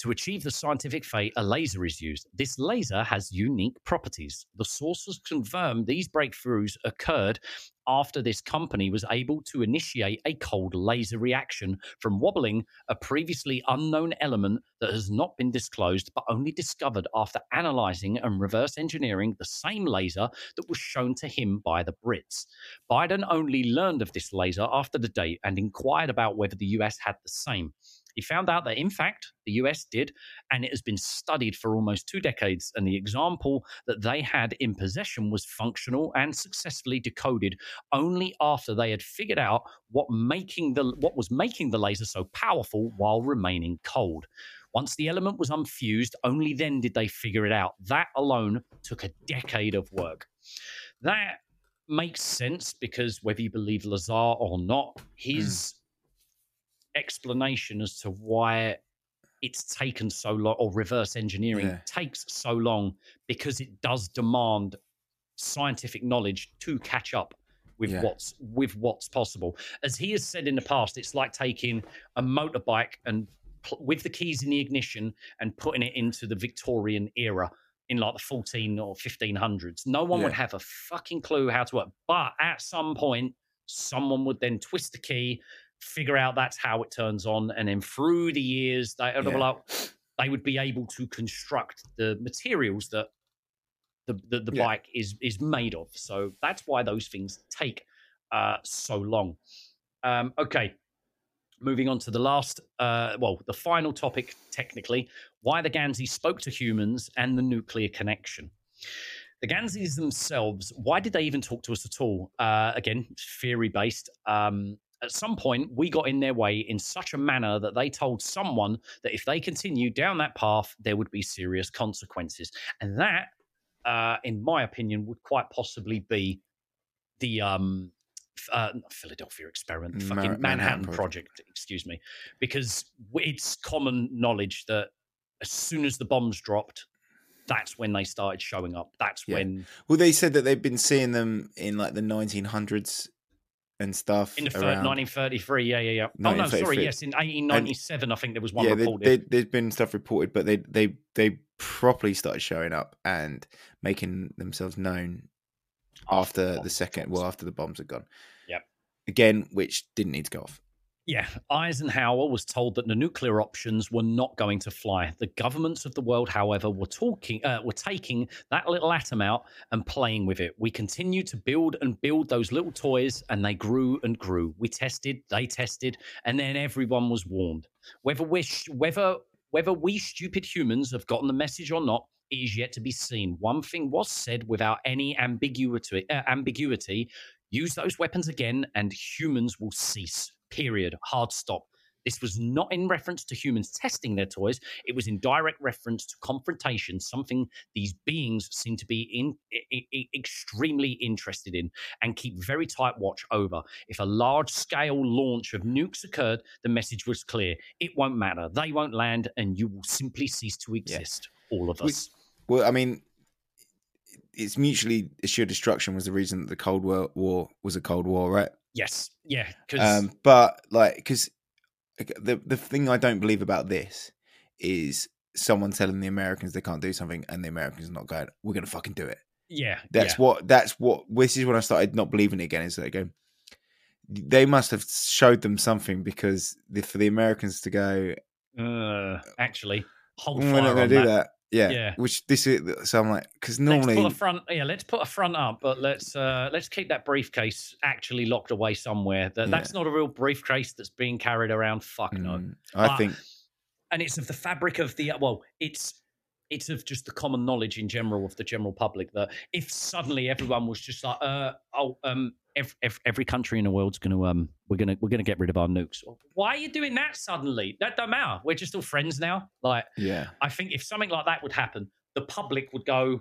To achieve the scientific fate, a laser is used. This laser has unique properties. The sources confirm these breakthroughs occurred after this company was able to initiate a cold laser reaction from wobbling a previously unknown element that has not been disclosed but only discovered after analyzing and reverse engineering the same laser that was shown to him by the Brits. Biden only learned of this laser after the date and inquired about whether the US had the same. He found out that, in fact, the US did, and it has been studied for almost two decades. And the example that they had in possession was functional and successfully decoded only after they had figured out what making the what was making the laser so powerful while remaining cold. Once the element was unfused, only then did they figure it out. That alone took a decade of work. That makes sense because whether you believe Lazar or not, his hmm. Explanation as to why it's taken so long or reverse engineering Yeah. takes so long because it does demand scientific knowledge to catch up with Yeah. what's with what's possible as he has said in the past it's like taking a motorbike and pl- with the keys in the ignition and putting it into the victorian era in like the 14 or 1500s no one would have a fucking clue how to work but at some point someone would then twist the key figure out that's how it turns on and then through the years they, Yeah. like, they would be able to construct the materials that the the, the Yeah. bike is is made of so that's why those things take uh so long um okay moving on to the last uh well the final topic technically why the ganzi spoke to humans and the nuclear connection the Ganzis themselves, why did they even talk to us at all? Uh, again, theory based. Um, at some point, we got in their way in such a manner that they told someone that if they continued down that path, there would be serious consequences. And that, uh, in my opinion, would quite possibly be the um, uh, Philadelphia experiment, fucking Manhattan Manhattan, Project. project. excuse me, because it's common knowledge that as soon as the bombs dropped, that's when they started showing up. That's Yeah. when Well, they said that they've been seeing them in like the 1900s and stuff. in the thir- around. 1933, yeah, yeah, yeah. Oh no, sorry, yes, in 1897, I think there was one yeah, reported. they, there's been stuff reported, but they they they properly started showing up and making themselves known after, the second, well, after the bombs had gone. Yep. Again, which didn't need to go off. Yeah, Eisenhower was told that the nuclear options were not going to fly. The governments of the world, however, were talking, uh, were taking that little atom out and playing with it. We continued to build and build those little toys, and they grew and grew. We tested, they tested, and then everyone was warned. Whether we, whether whether we stupid humans have gotten the message or not, is yet to be seen. One thing was said without any ambiguity. Uh, ambiguity: use those weapons again, and humans will cease. Period. Hard stop. This was not in reference to humans testing their toys. It was in direct reference to confrontation, something these beings seem to be in, i- i- extremely interested in and keep very tight watch over. If a large scale launch of nukes occurred, the message was clear. It won't matter. They won't land, and you will simply cease to exist. All of We- us. Well, I mean, it's mutually assured destruction was the reason that the Cold War, war was a Cold War, right? Yes. Yeah. Um, but like, because the the thing I don't believe about this is someone telling the Americans they can't do something, and the Americans not going, "We're gonna fucking do it." yeah, That's yeah. what. That's what. This is when I started not believing it again. Is that go? They must have showed them something because the, for the Americans to go, Uh, actually, hold "Mm, we're not going to do that. that. Yeah. Yeah. Which this is. So I'm like, because normally Let's put a front. Yeah, let's put a front up, but let's uh let's keep that briefcase actually locked away somewhere. That that's not a real briefcase that's being carried around. Fuck no. Mm, I But- think and it's of the fabric of the well, it's it's of just the common knowledge in general of the general public that if suddenly everyone was just like, uh, oh, um, every, every country in the world's going to um, we're gonna we're gonna get rid of our nukes. Why are you doing that suddenly? That don't matter. We're just all friends now. Like, Yeah. I think if something like that would happen, the public would go,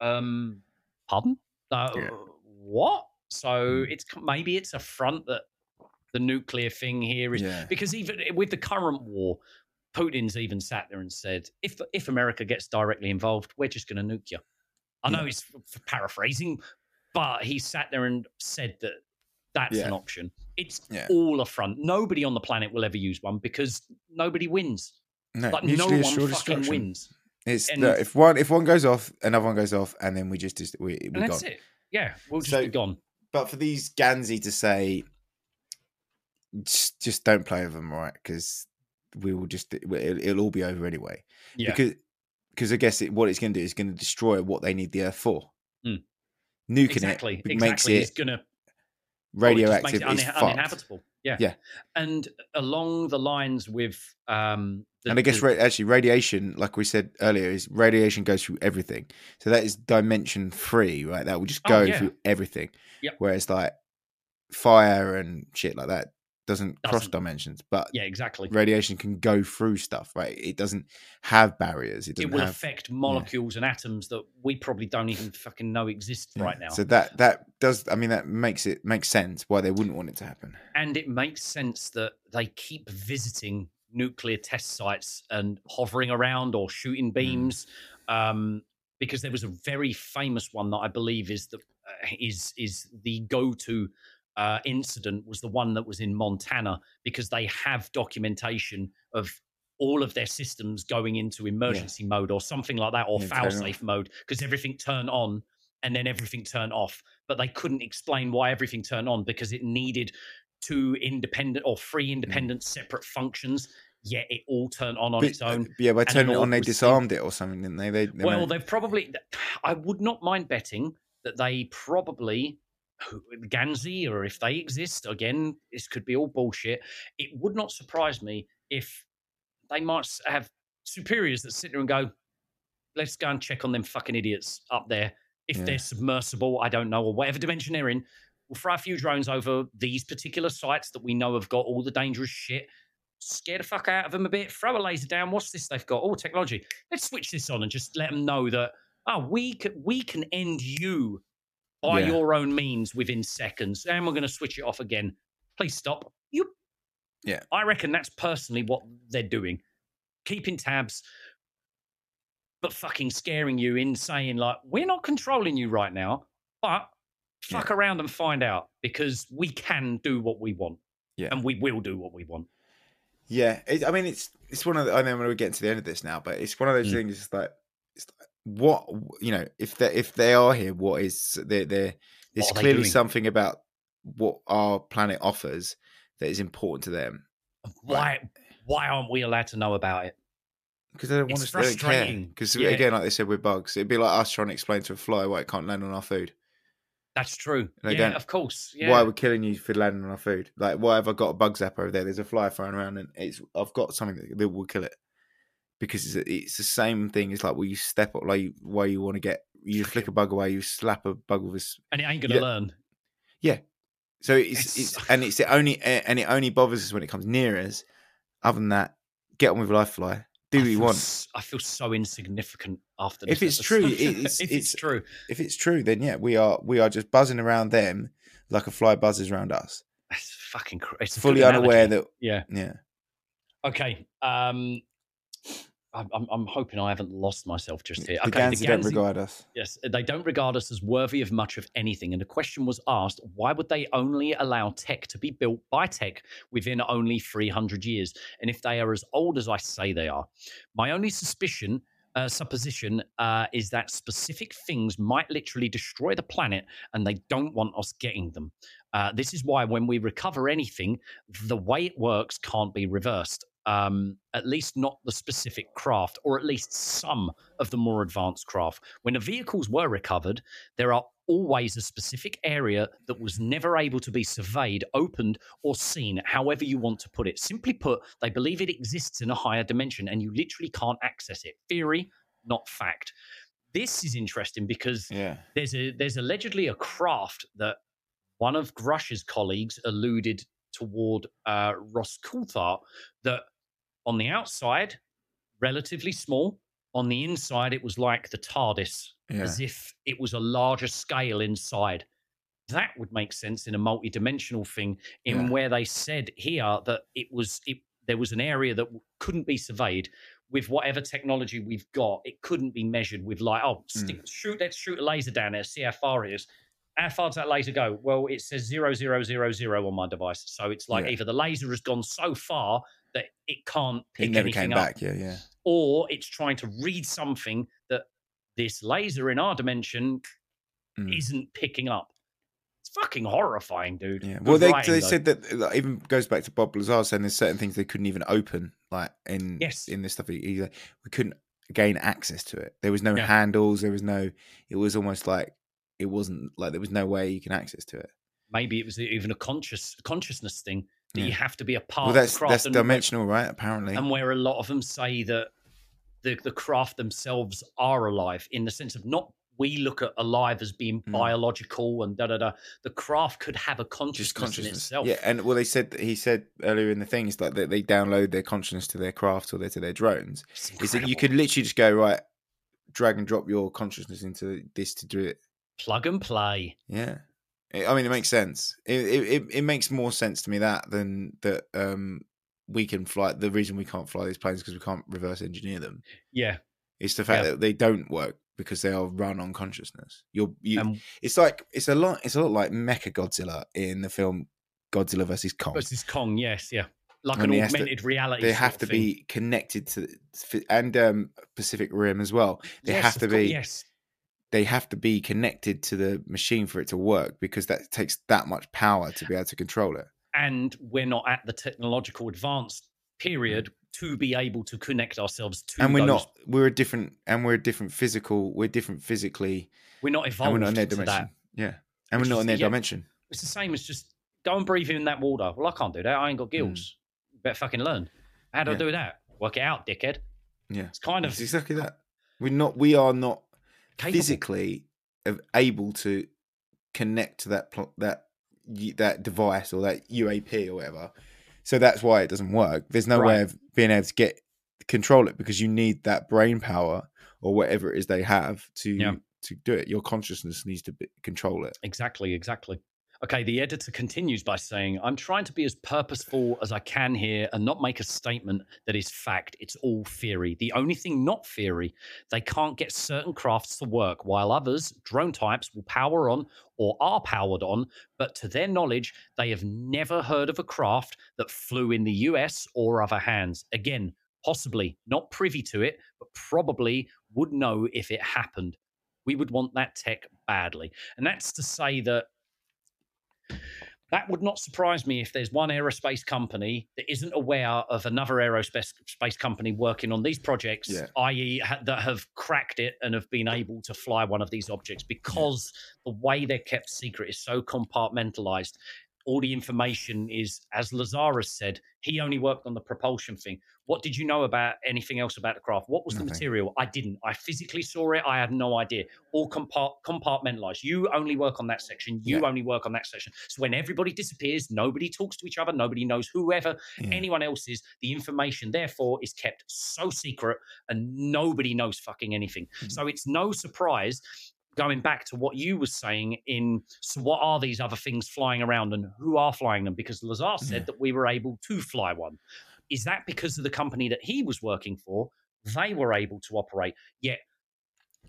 um, pardon? Uh, Yeah. What? So Hmm. it's maybe it's a front that the nuclear thing here is Yeah. because even with the current war, Putin's even sat there and said, if if America gets directly involved, we're just going to nuke you. I know Yeah. f- paraphrasing, but he sat there and said that that's Yeah. an option. It's Yeah. all a front. Nobody on the planet will ever use one because nobody wins. No, Like no one fucking wins. It's And- look, if one if one goes off, another one goes off, and then we just we we And that's gone. it. Yeah, we'll just So- be gone. But for these Ganzi to say, just, just don't play with them, right? Because we will just it'll, it'll all be over anyway. Yeah. Because because I guess it, what it's going to do is going to destroy what they need the Earth for. Mm. Nuking exactly. it exactly. makes It's it gonna radioactive. Oh, it it uninhabitable. Yeah. Yeah. And along the lines with um the, and I guess the- actually radiation, like we said earlier, is radiation goes through everything. So that is dimension free, right? That will just Oh, go yeah. through everything. Yep. Whereas like fire and shit like that doesn't, cross Doesn't. dimensions, but yeah, exactly. radiation can go through stuff, right? It doesn't have barriers. It It will have. affect molecules and atoms that we probably don't even fucking know exist yeah. right now. So that that does. I mean, that makes it makes sense why they wouldn't want it to happen. and it makes sense that they keep visiting nuclear test sites and hovering around or shooting beams um, because there was a very famous one that I believe is the uh, is is the go to uh, incident was the one that was in Montana because they have documentation of all of their systems going into emergency mode or something like that or Yeah, fail safe mode because everything turned on and then everything turned off but they couldn't explain why everything turned on because it needed two independent or three independent separate functions yet it all turned on on But, its own uh, yeah, by turning it on, they disarmed it or something, didn't they? They, they well, they've probably. I would not mind betting that they probably Ganzi, or if they exist again, this could be all bullshit. It would not surprise me if they might have superiors that sit there and go, "Let's go and check on them fucking idiots up there. If Yeah. they're submersible, I don't know, or whatever dimension they're in." We'll throw a few drones over these particular sites that we know have got all the dangerous shit. Scare the fuck out of them a bit. Throw a laser down. What's this they've got? All technology. Let's switch this on and just let them know that oh, we can we can end you by Yeah. your own means within seconds, and we're going to switch it off again. Please stop. You. Yeah. I reckon that's personally what they're doing, keeping tabs, but fucking scaring you in saying like we're not controlling you right now, but fuck around and find out because we can do what we want. Yeah. And we will do what we want. Yeah, it, I mean, it's it's one of the, I know we're getting to the end of this now, but it's one of those Mm. things. It's like, it's like what you know, if they if they are here, what is there? There, there's clearly something about what our planet offers that is important to them Why why aren't we allowed to know about it? because they don't want It's us. Don't care. Because Yeah. again, like they said, we're bugs. It'd be like us trying to explain to a fly why it can't land on our food. That's true. They yeah, of course. Yeah. Why we're killing you for landing on our food? Like, why have I got a bug zapper over there? There's a fly flying around, and it's I've got something that will kill it. Because it's, it's the same thing. It's like, well, you step up, like where you want to get you flick a bug away, you slap a bug with a s- and it ain't gonna Yeah. learn. Yeah. So it's, It's- it's and it's the only and it only bothers us when it comes near us. Other than that, get on with life, fly. Do I what you want. s- I feel so insignificant after If it's true, episode. it's- if it's- it's true, If it's true, then yeah, we are we are just buzzing around them like a fly buzzes around us, it's fucking. Cr- it's fully unaware that Yeah. yeah. Okay. Um, I'm, I'm, I'm hoping I haven't lost myself just here. The okay. Ganzi don't regard us. Yes, they don't regard us as worthy of much of anything. And the question was asked why would they only allow tech to be built by tech within only 300 years? And if they are as old as I say they are, my only suspicion. Uh, supposition uh, is that specific things might literally destroy the planet and they don't want us getting them. Uh, this is why when we recover anything, the way it works can't be reversed. Um, at least not the specific craft, or at least some of the more advanced craft. When the vehicles were recovered, there are always a specific area that was never able to be surveyed, opened, or seen, however you want to put it. Simply put, they believe it exists in a higher dimension and you literally can't access it. Theory, not fact. This is interesting because Yeah. there's a there's allegedly a craft that one of Grusch's colleagues alluded toward uh, Ross Coulthart that on the outside, relatively small. On the inside, it was like the TARDIS, Yeah. as if it was a larger scale inside. That would make sense in a multi-dimensional thing, in Yeah. where they said here that it was it, there was an area that couldn't be surveyed with whatever technology we've got. It couldn't be measured with like, oh, hmm. stick, shoot, let's shoot a laser down there, see how far it is. How far does that laser go? Well, it says zero zero zero zero on my device, so it's like Yeah. either the laser has gone so far that it can't pick It never anything came up, back. Yeah, yeah. or it's trying to read something that this laser in our dimension Mm. isn't picking up. It's fucking horrifying, dude. Yeah. Well, they, writing, they said that like, even goes back to Bob Lazar saying there's certain things they couldn't even open, like in Yes. in this stuff. He, he- we couldn't gain access to it. There was no Yeah. handles. There was no. It was almost like it wasn't like there was no way you can access to it. maybe it was even a conscious consciousness thing that you have to be a part well, that's of the craft. that's where- dimensional, right? Apparently. and where a lot of them say that the the craft themselves are alive in the sense of not we look at alive as being Mm. biological and da da da. The craft could have a consciousness, consciousness. in itself. Yeah, and well, they said he said earlier in the things like that they download their consciousness to their craft or their, to their drones. Is that you could literally just go right, drag and drop your consciousness into this to do it. Plug and play. Yeah, I mean it makes sense. It it, it, makes more sense to me that than that um we can fly. The reason we can't fly these planes because we can't reverse engineer them. Yeah, It's the fact Yeah. that they don't work because they are run on consciousness. You're you. and it's like it's a lot. It's a lot like Mecha Godzilla in the film Godzilla versus Kong. versus Kong. Yes, yeah, like And an has to- augmented reality. they have to be connected to and um pacific rim as well they Yes, have to course, be Yes, they have to be connected to the machine for it to work because that takes that much power to be able to control it and we're not at the technological advanced period mm. to be able to connect ourselves to. and we're those. not we're a different and we're a different physical we're different physically We're not evolved we're not in their dimension that. yeah and Which we're not is- in their yeah. dimension It's the same as just go and breathe in that water. Well, I can't do that. I ain't got mm. gills. Better fucking learn. How do. Yeah. I do that? Work it out, dickhead. yeah It's kind of it's exactly that we're not we are not capable. physically able to connect to that pl- that that device or that UAP or whatever. So that's why it doesn't work. There's no way of being able to get control it because you need that brain power or whatever it is they have to Yeah. to do it. Your consciousness needs to be, control it. Exactly, exactly. Okay, the editor continues by saying, I'm trying to be as purposeful as I can here and not make a statement that is fact. It's all theory. The only thing not theory, they can't get certain crafts to work, while others, drone types, will power on or are powered on. But to their knowledge, they have never heard of a craft that flew in the US or other hands. Again, possibly not privy to it, but probably would know if it happened. We would want that tech badly. And that's to say that that would not surprise me if there's one aerospace company that isn't aware of another aerospace space company working on these projects, Yeah. i.e., ha- that have cracked it and have been able to fly one of these objects because the way they're kept secret is so compartmentalized. All the information is, as Lazarus said, he only worked on the propulsion thing. What did you know about anything else about the craft? What was the material? I didn't. I physically saw it. I had no idea. All compart- compartmentalized. You only work on that section. You Yeah. only work on that section. So when everybody disappears, nobody talks to each other. Nobody knows whoever Yeah. anyone else is. The information, therefore, is kept so secret, and nobody knows fucking anything. Mm-hmm. So it's no surprise. Going back to what you were saying, in so what are these other things flying around and who are flying them? Because Lazar said Yeah. that we were able to fly one. Is that because of the company that he was working for? They were able to operate, yet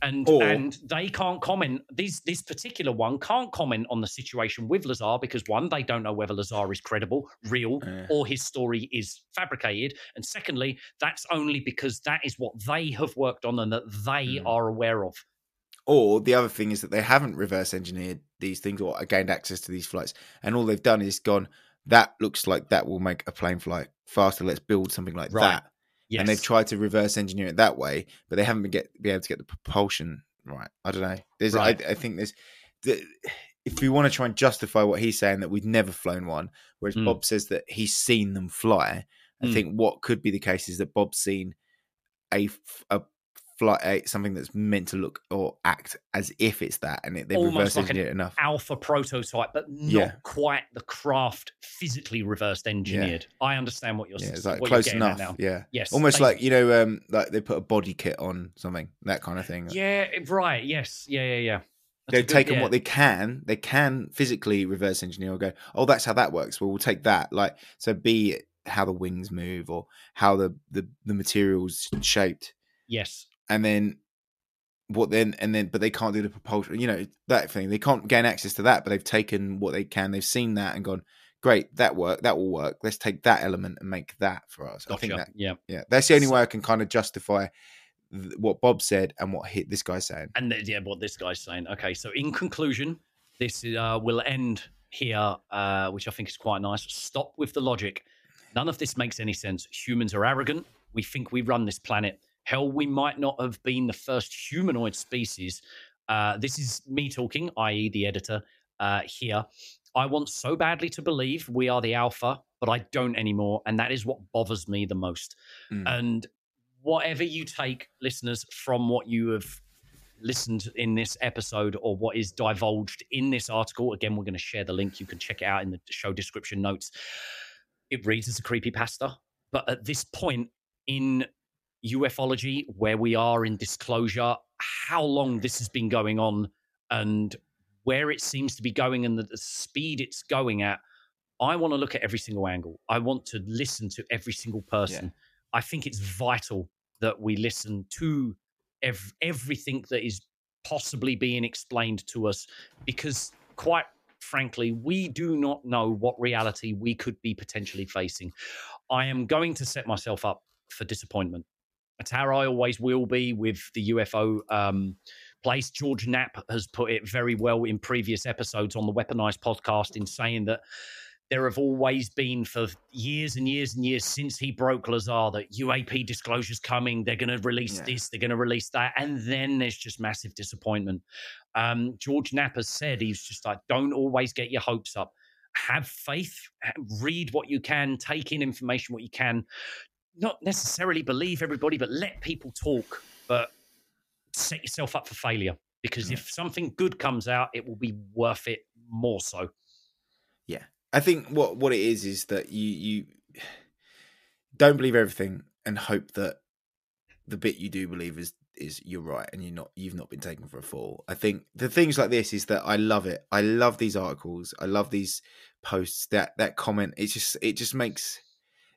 and Or- and they can't comment. These this particular one can't comment on the situation with Lazar because one, they don't know whether Lazar is credible, real, Yeah. or his story is fabricated, and secondly, that's only because that is what they have worked on and that they Mm. are aware of. Or the other thing is that they haven't reverse engineered these things or gained access to these flights, and all they've done is gone. That looks like that will make a plane flight faster. Let's build something like Right. that. Yes, and they've tried to reverse engineer it that way, but they haven't been get be able to get the propulsion right. I don't know. There's, Right. I, I think there's, the, if we want to try and justify what he's saying that we've never flown one, whereas Mm. Bob says that he's seen them fly. I Mm. think what could be the case is that Bob's seen a a fly a, something that's meant to look or act as if it's that, and it, they Almost reverse like an it enough. alpha prototype, but not Yeah. quite the craft physically reversed engineered. I understand what you're Yeah, saying. it's like what close enough. now. Yeah, Yes, almost like you know, um, like they put a body kit on something, that kind of thing. Yeah, right. Yes. Yeah, yeah, yeah. That's They've taken yeah. what they can. They can physically reverse engineer or go, oh, that's how that works. Well, we'll take that. Like, so be how the wings move or how the the, the materials shaped, Yes. And then what then and then but they can't do the propulsion you know that thing they can't gain access to that but they've taken what they can they've seen that and gone great that work that will work let's take that element and make that for us i think that Yeah. yeah that's the only way i can kind of justify th- what bob said and what hit this guy's saying And th- yeah, what this guy's saying. Okay, so in conclusion, this uh, will end here, uh, which I think is quite nice. Stop with the logic. None of this makes any sense. Humans are arrogant. We think we run this planet. Hell, we might not have been the first humanoid species. Uh, this is me talking, i.e., the editor uh, here. I want so badly to believe we are the alpha, but I don't anymore. And that is what bothers me the most. Mm. And whatever you take, listeners, from what you have listened in this episode or what is divulged in this article, again, we're going to share the link. You can check it out in the show description notes. It reads as a creepy pasta, but at this point in ufology, where we are in disclosure, how long this has been going on, and where it seems to be going, and the, the speed it's going at, I want to look at every single angle. I want to listen to every single person. I think it's vital that we listen to ev- everything that is possibly being explained to us because quite frankly we do not know what reality we could be potentially facing i am going to set myself up for disappointment that's how i always will be with the ufo um, place george knapp has put it very well in previous episodes on the weaponized podcast in saying that there have always been for years and years and years since he broke Lazar that UAP disclosures coming. They're going to release Yeah. this, they're going to release that, and then there's just massive disappointment. Um, George Knapp has said he's just like, don't always get your hopes up. Have faith, read what you can, take in information what you can. Not necessarily believe everybody, but let people talk. But set yourself up for failure because if something good comes out, it will be worth it more so. Yeah, I think what what it is is that you you don't believe everything and hope that the bit you do believe is is you're right and you're not you've not been taken for a fool. I think the things like this is that I love it. I love these articles. I love these posts. That that comment. It just it just makes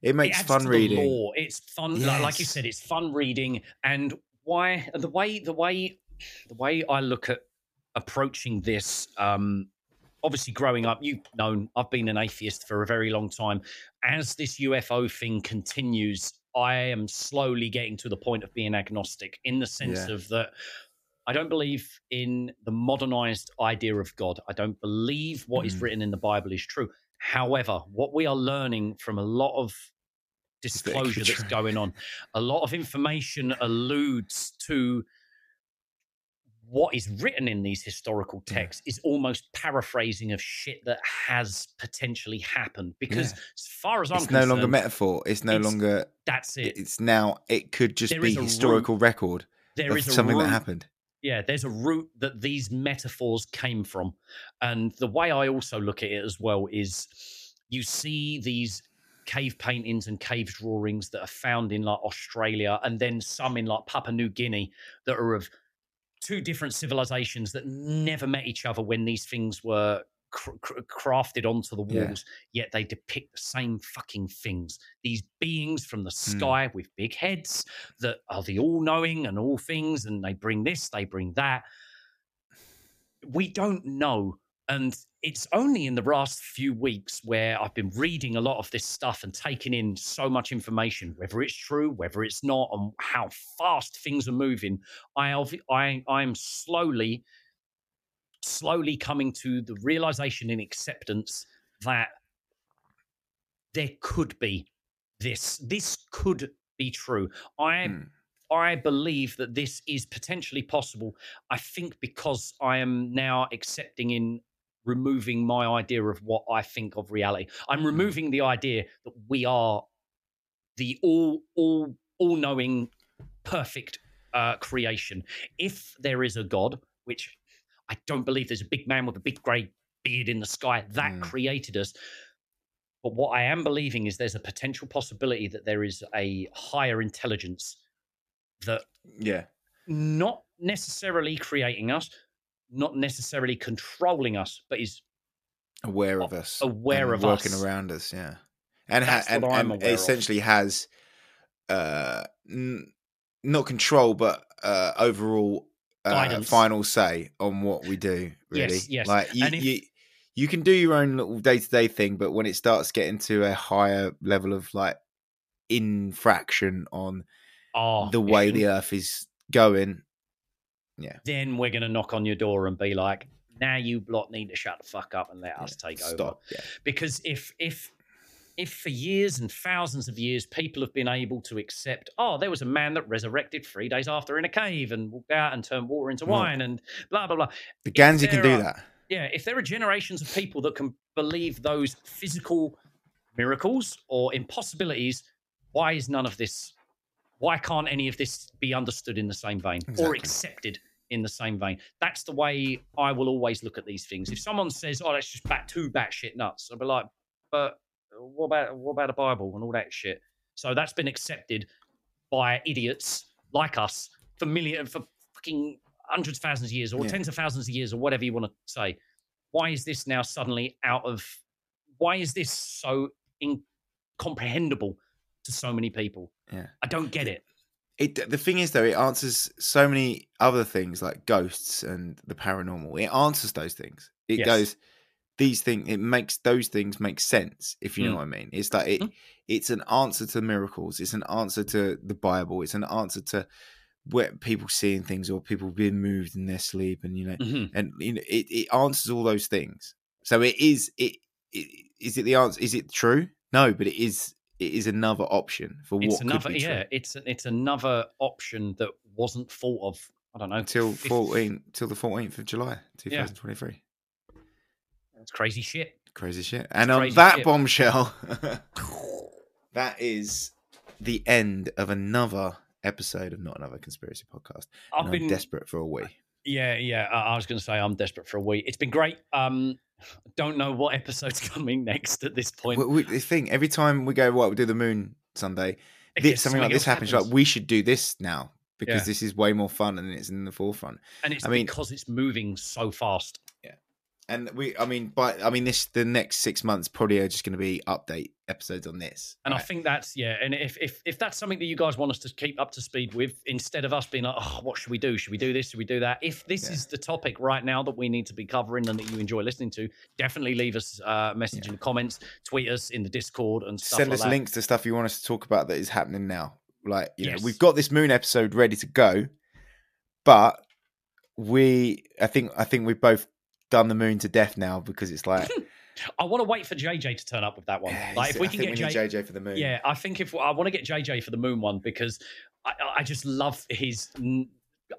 it makes adds fun reading. lore. It's fun, like, like you said, it's fun reading. And why the way the way the way I look at approaching this, um, obviously growing up, you've known I've been an atheist for a very long time. As this UFO thing continues, I am slowly getting to the point of being agnostic in the sense Yeah. of that. I don't believe in the modernized idea of God. I don't believe what is Mm. written in the Bible is true. However, what we are learning from a lot of Is that it could be disclosure that's going on, a lot of information alludes to what is written in these historical Yeah. texts is almost paraphrasing of shit that has potentially happened. Because Yeah. as far as I'm It's no longer metaphor. It's no it's- longer. that's it. It's now. It could just There be is a root. historical record There is something root that happened. yeah there's a root that these metaphors came from and the way i also look at it as well is you see these cave paintings and cave drawings that are found in like australia and then some in like papua new guinea that are of two different civilizations that never met each other when these things were cr- cr- crafted onto the Yeah. walls yet they depict the same fucking things these beings from the Hmm. sky with big heads that are the all-knowing and all things and they bring this they bring that we don't know and it's only in the last few weeks where i've been reading a lot of this stuff and taking in so much information whether it's true whether it's not and how fast things are moving i i i'm slowly slowly coming to the realization and acceptance that there could be this this could be true i Hmm. I believe that this is potentially possible. I think because I am now accepting in removing my idea of what I think of reality. I'm removing the idea that we are the all all all knowing perfect uh, creation. If there is a God, which I don't believe there's a big man with a big grey beard in the sky that Mm. created us. But what I am believing is there's a potential possibility that there is a higher intelligence that Yeah. not necessarily creating us, not necessarily controlling us, but is Aware of us. aware of working us. around us, yeah. And ha- and, and aware of. essentially has uh n- not control but uh overall uh, final say on what we do really Yes, yes. like you, if- you you can do your own little day-to-day thing but when it starts getting to a higher level of like infraction on oh, the way yeah, the earth is going yeah then we're going to knock on your door and be like, now you lot need to shut the fuck up and let us yeah, take over. yeah Because if if if for years and thousands of years people have been able to accept, oh, there was a man that resurrected three days after in a cave and walked out and turned water into hmm. wine and blah blah blah. the Ganzi can do are- that Yeah, if there are generations of people that can believe those physical miracles or impossibilities, why is none of this? Why can't any of this be understood in the same vein or accepted in the same vein? That's the way I will always look at these things. If someone says, "Oh, that's just bat two batshit nuts," I'll be like, "But what about what about the Bible and all that shit?" So that's been accepted by idiots like us for million for fucking hundreds of thousands of years or Yeah. tens of thousands of years or whatever you want to say. Why is this now suddenly out of? Why is this so incomprehensible to so many people? yeah I don't get it. It the thing is though it answers so many other things like ghosts and the paranormal it answers those things it Yes. goes these things it makes those things make sense if you know Mm. what i mean it's like it Mhm. it's an answer to miracles it's an answer to the bible it's an answer to where people seeing things or people being moved in their sleep and you know Mhm. and you know it, it answers all those things so it is it, it is it the answer is it true no but it is it is another option for what It's another, could be true yeah. It's it's another option that wasn't thought of. I don't know until fif- 14 till the 14th of July 2023 That's crazy shit. crazy shit and on that shit. bombshell that is the end of another episode of not another conspiracy podcast I've been I'm desperate for a wee Yeah, yeah. I, I was going to say I'm desperate for a week. It's been great. Um, don't know what episode's coming next at this point. we, we, the thing every time we go right we do the moon Sunday this, gets- something like this else happens, like we should do this now because Yeah. this is way more fun and it's in the forefront and it's I mean- because it's moving so fast. And we i mean but i mean this the next six months probably are just going to be update episodes on this And I think that's yeah. And if if if that's something that you guys want us to keep up to speed with, instead of us being like, oh, what should we do? Should we do this? Should we do that? If this Yeah. is the topic right now that we need to be covering and that you enjoy listening to, definitely leave us uh, a message in the comments, tweet us in the Discord and stuff send like us that. links to stuff you want us to talk about that is happening now. Like, you Yes. know, we've got this moon episode ready to go, but we, I think, I think we've both done the moon to death now because it's like, I want to wait for JJ to turn up with that one. Like if we I can get we J- JJ for the moon. Yeah, I think if I want to get JJ for the moon one because I, I just love his.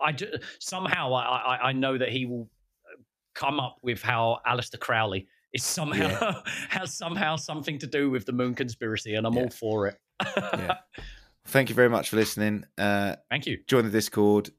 I ju- somehow I, I I know that he will come up with how Aleister Crowley is somehow has somehow something to do with the moon conspiracy, and I'm Yeah. all for it. Yeah. Thank you very much for listening. Uh, Thank you. join the Discord.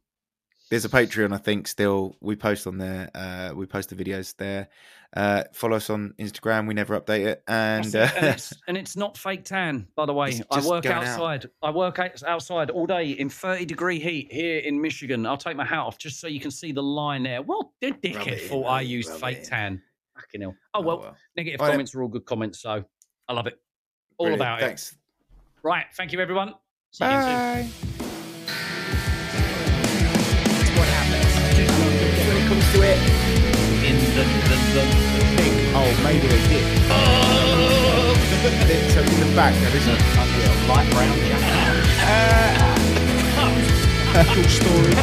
There's a Patreon, I think. Still, we post on there. Uh, we post the videos there. Uh, follow us on Instagram. We never update it. And, it. and, uh, it's, and it's not fake tan, by the way. I work going out. outside. I work outside all day in 30 degree heat here in Michigan. I'll take my hat off just so you can see the line there. Well, the dickhead thought I used fake in. tan. Fucking hell. Oh, well, negative All right. comments are all good comments, so I love it. All Brilliant. about Thanks. it. Right. Thank you, everyone. See you soon. Bye. To it, In the, the, the, the thing. Oh, maybe they did. so in the back, there is a Light brown jacket. Uh, cool story.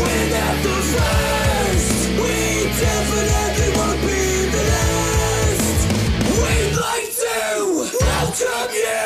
We're not the first. We definitely won't be the last. We'd like to welcome you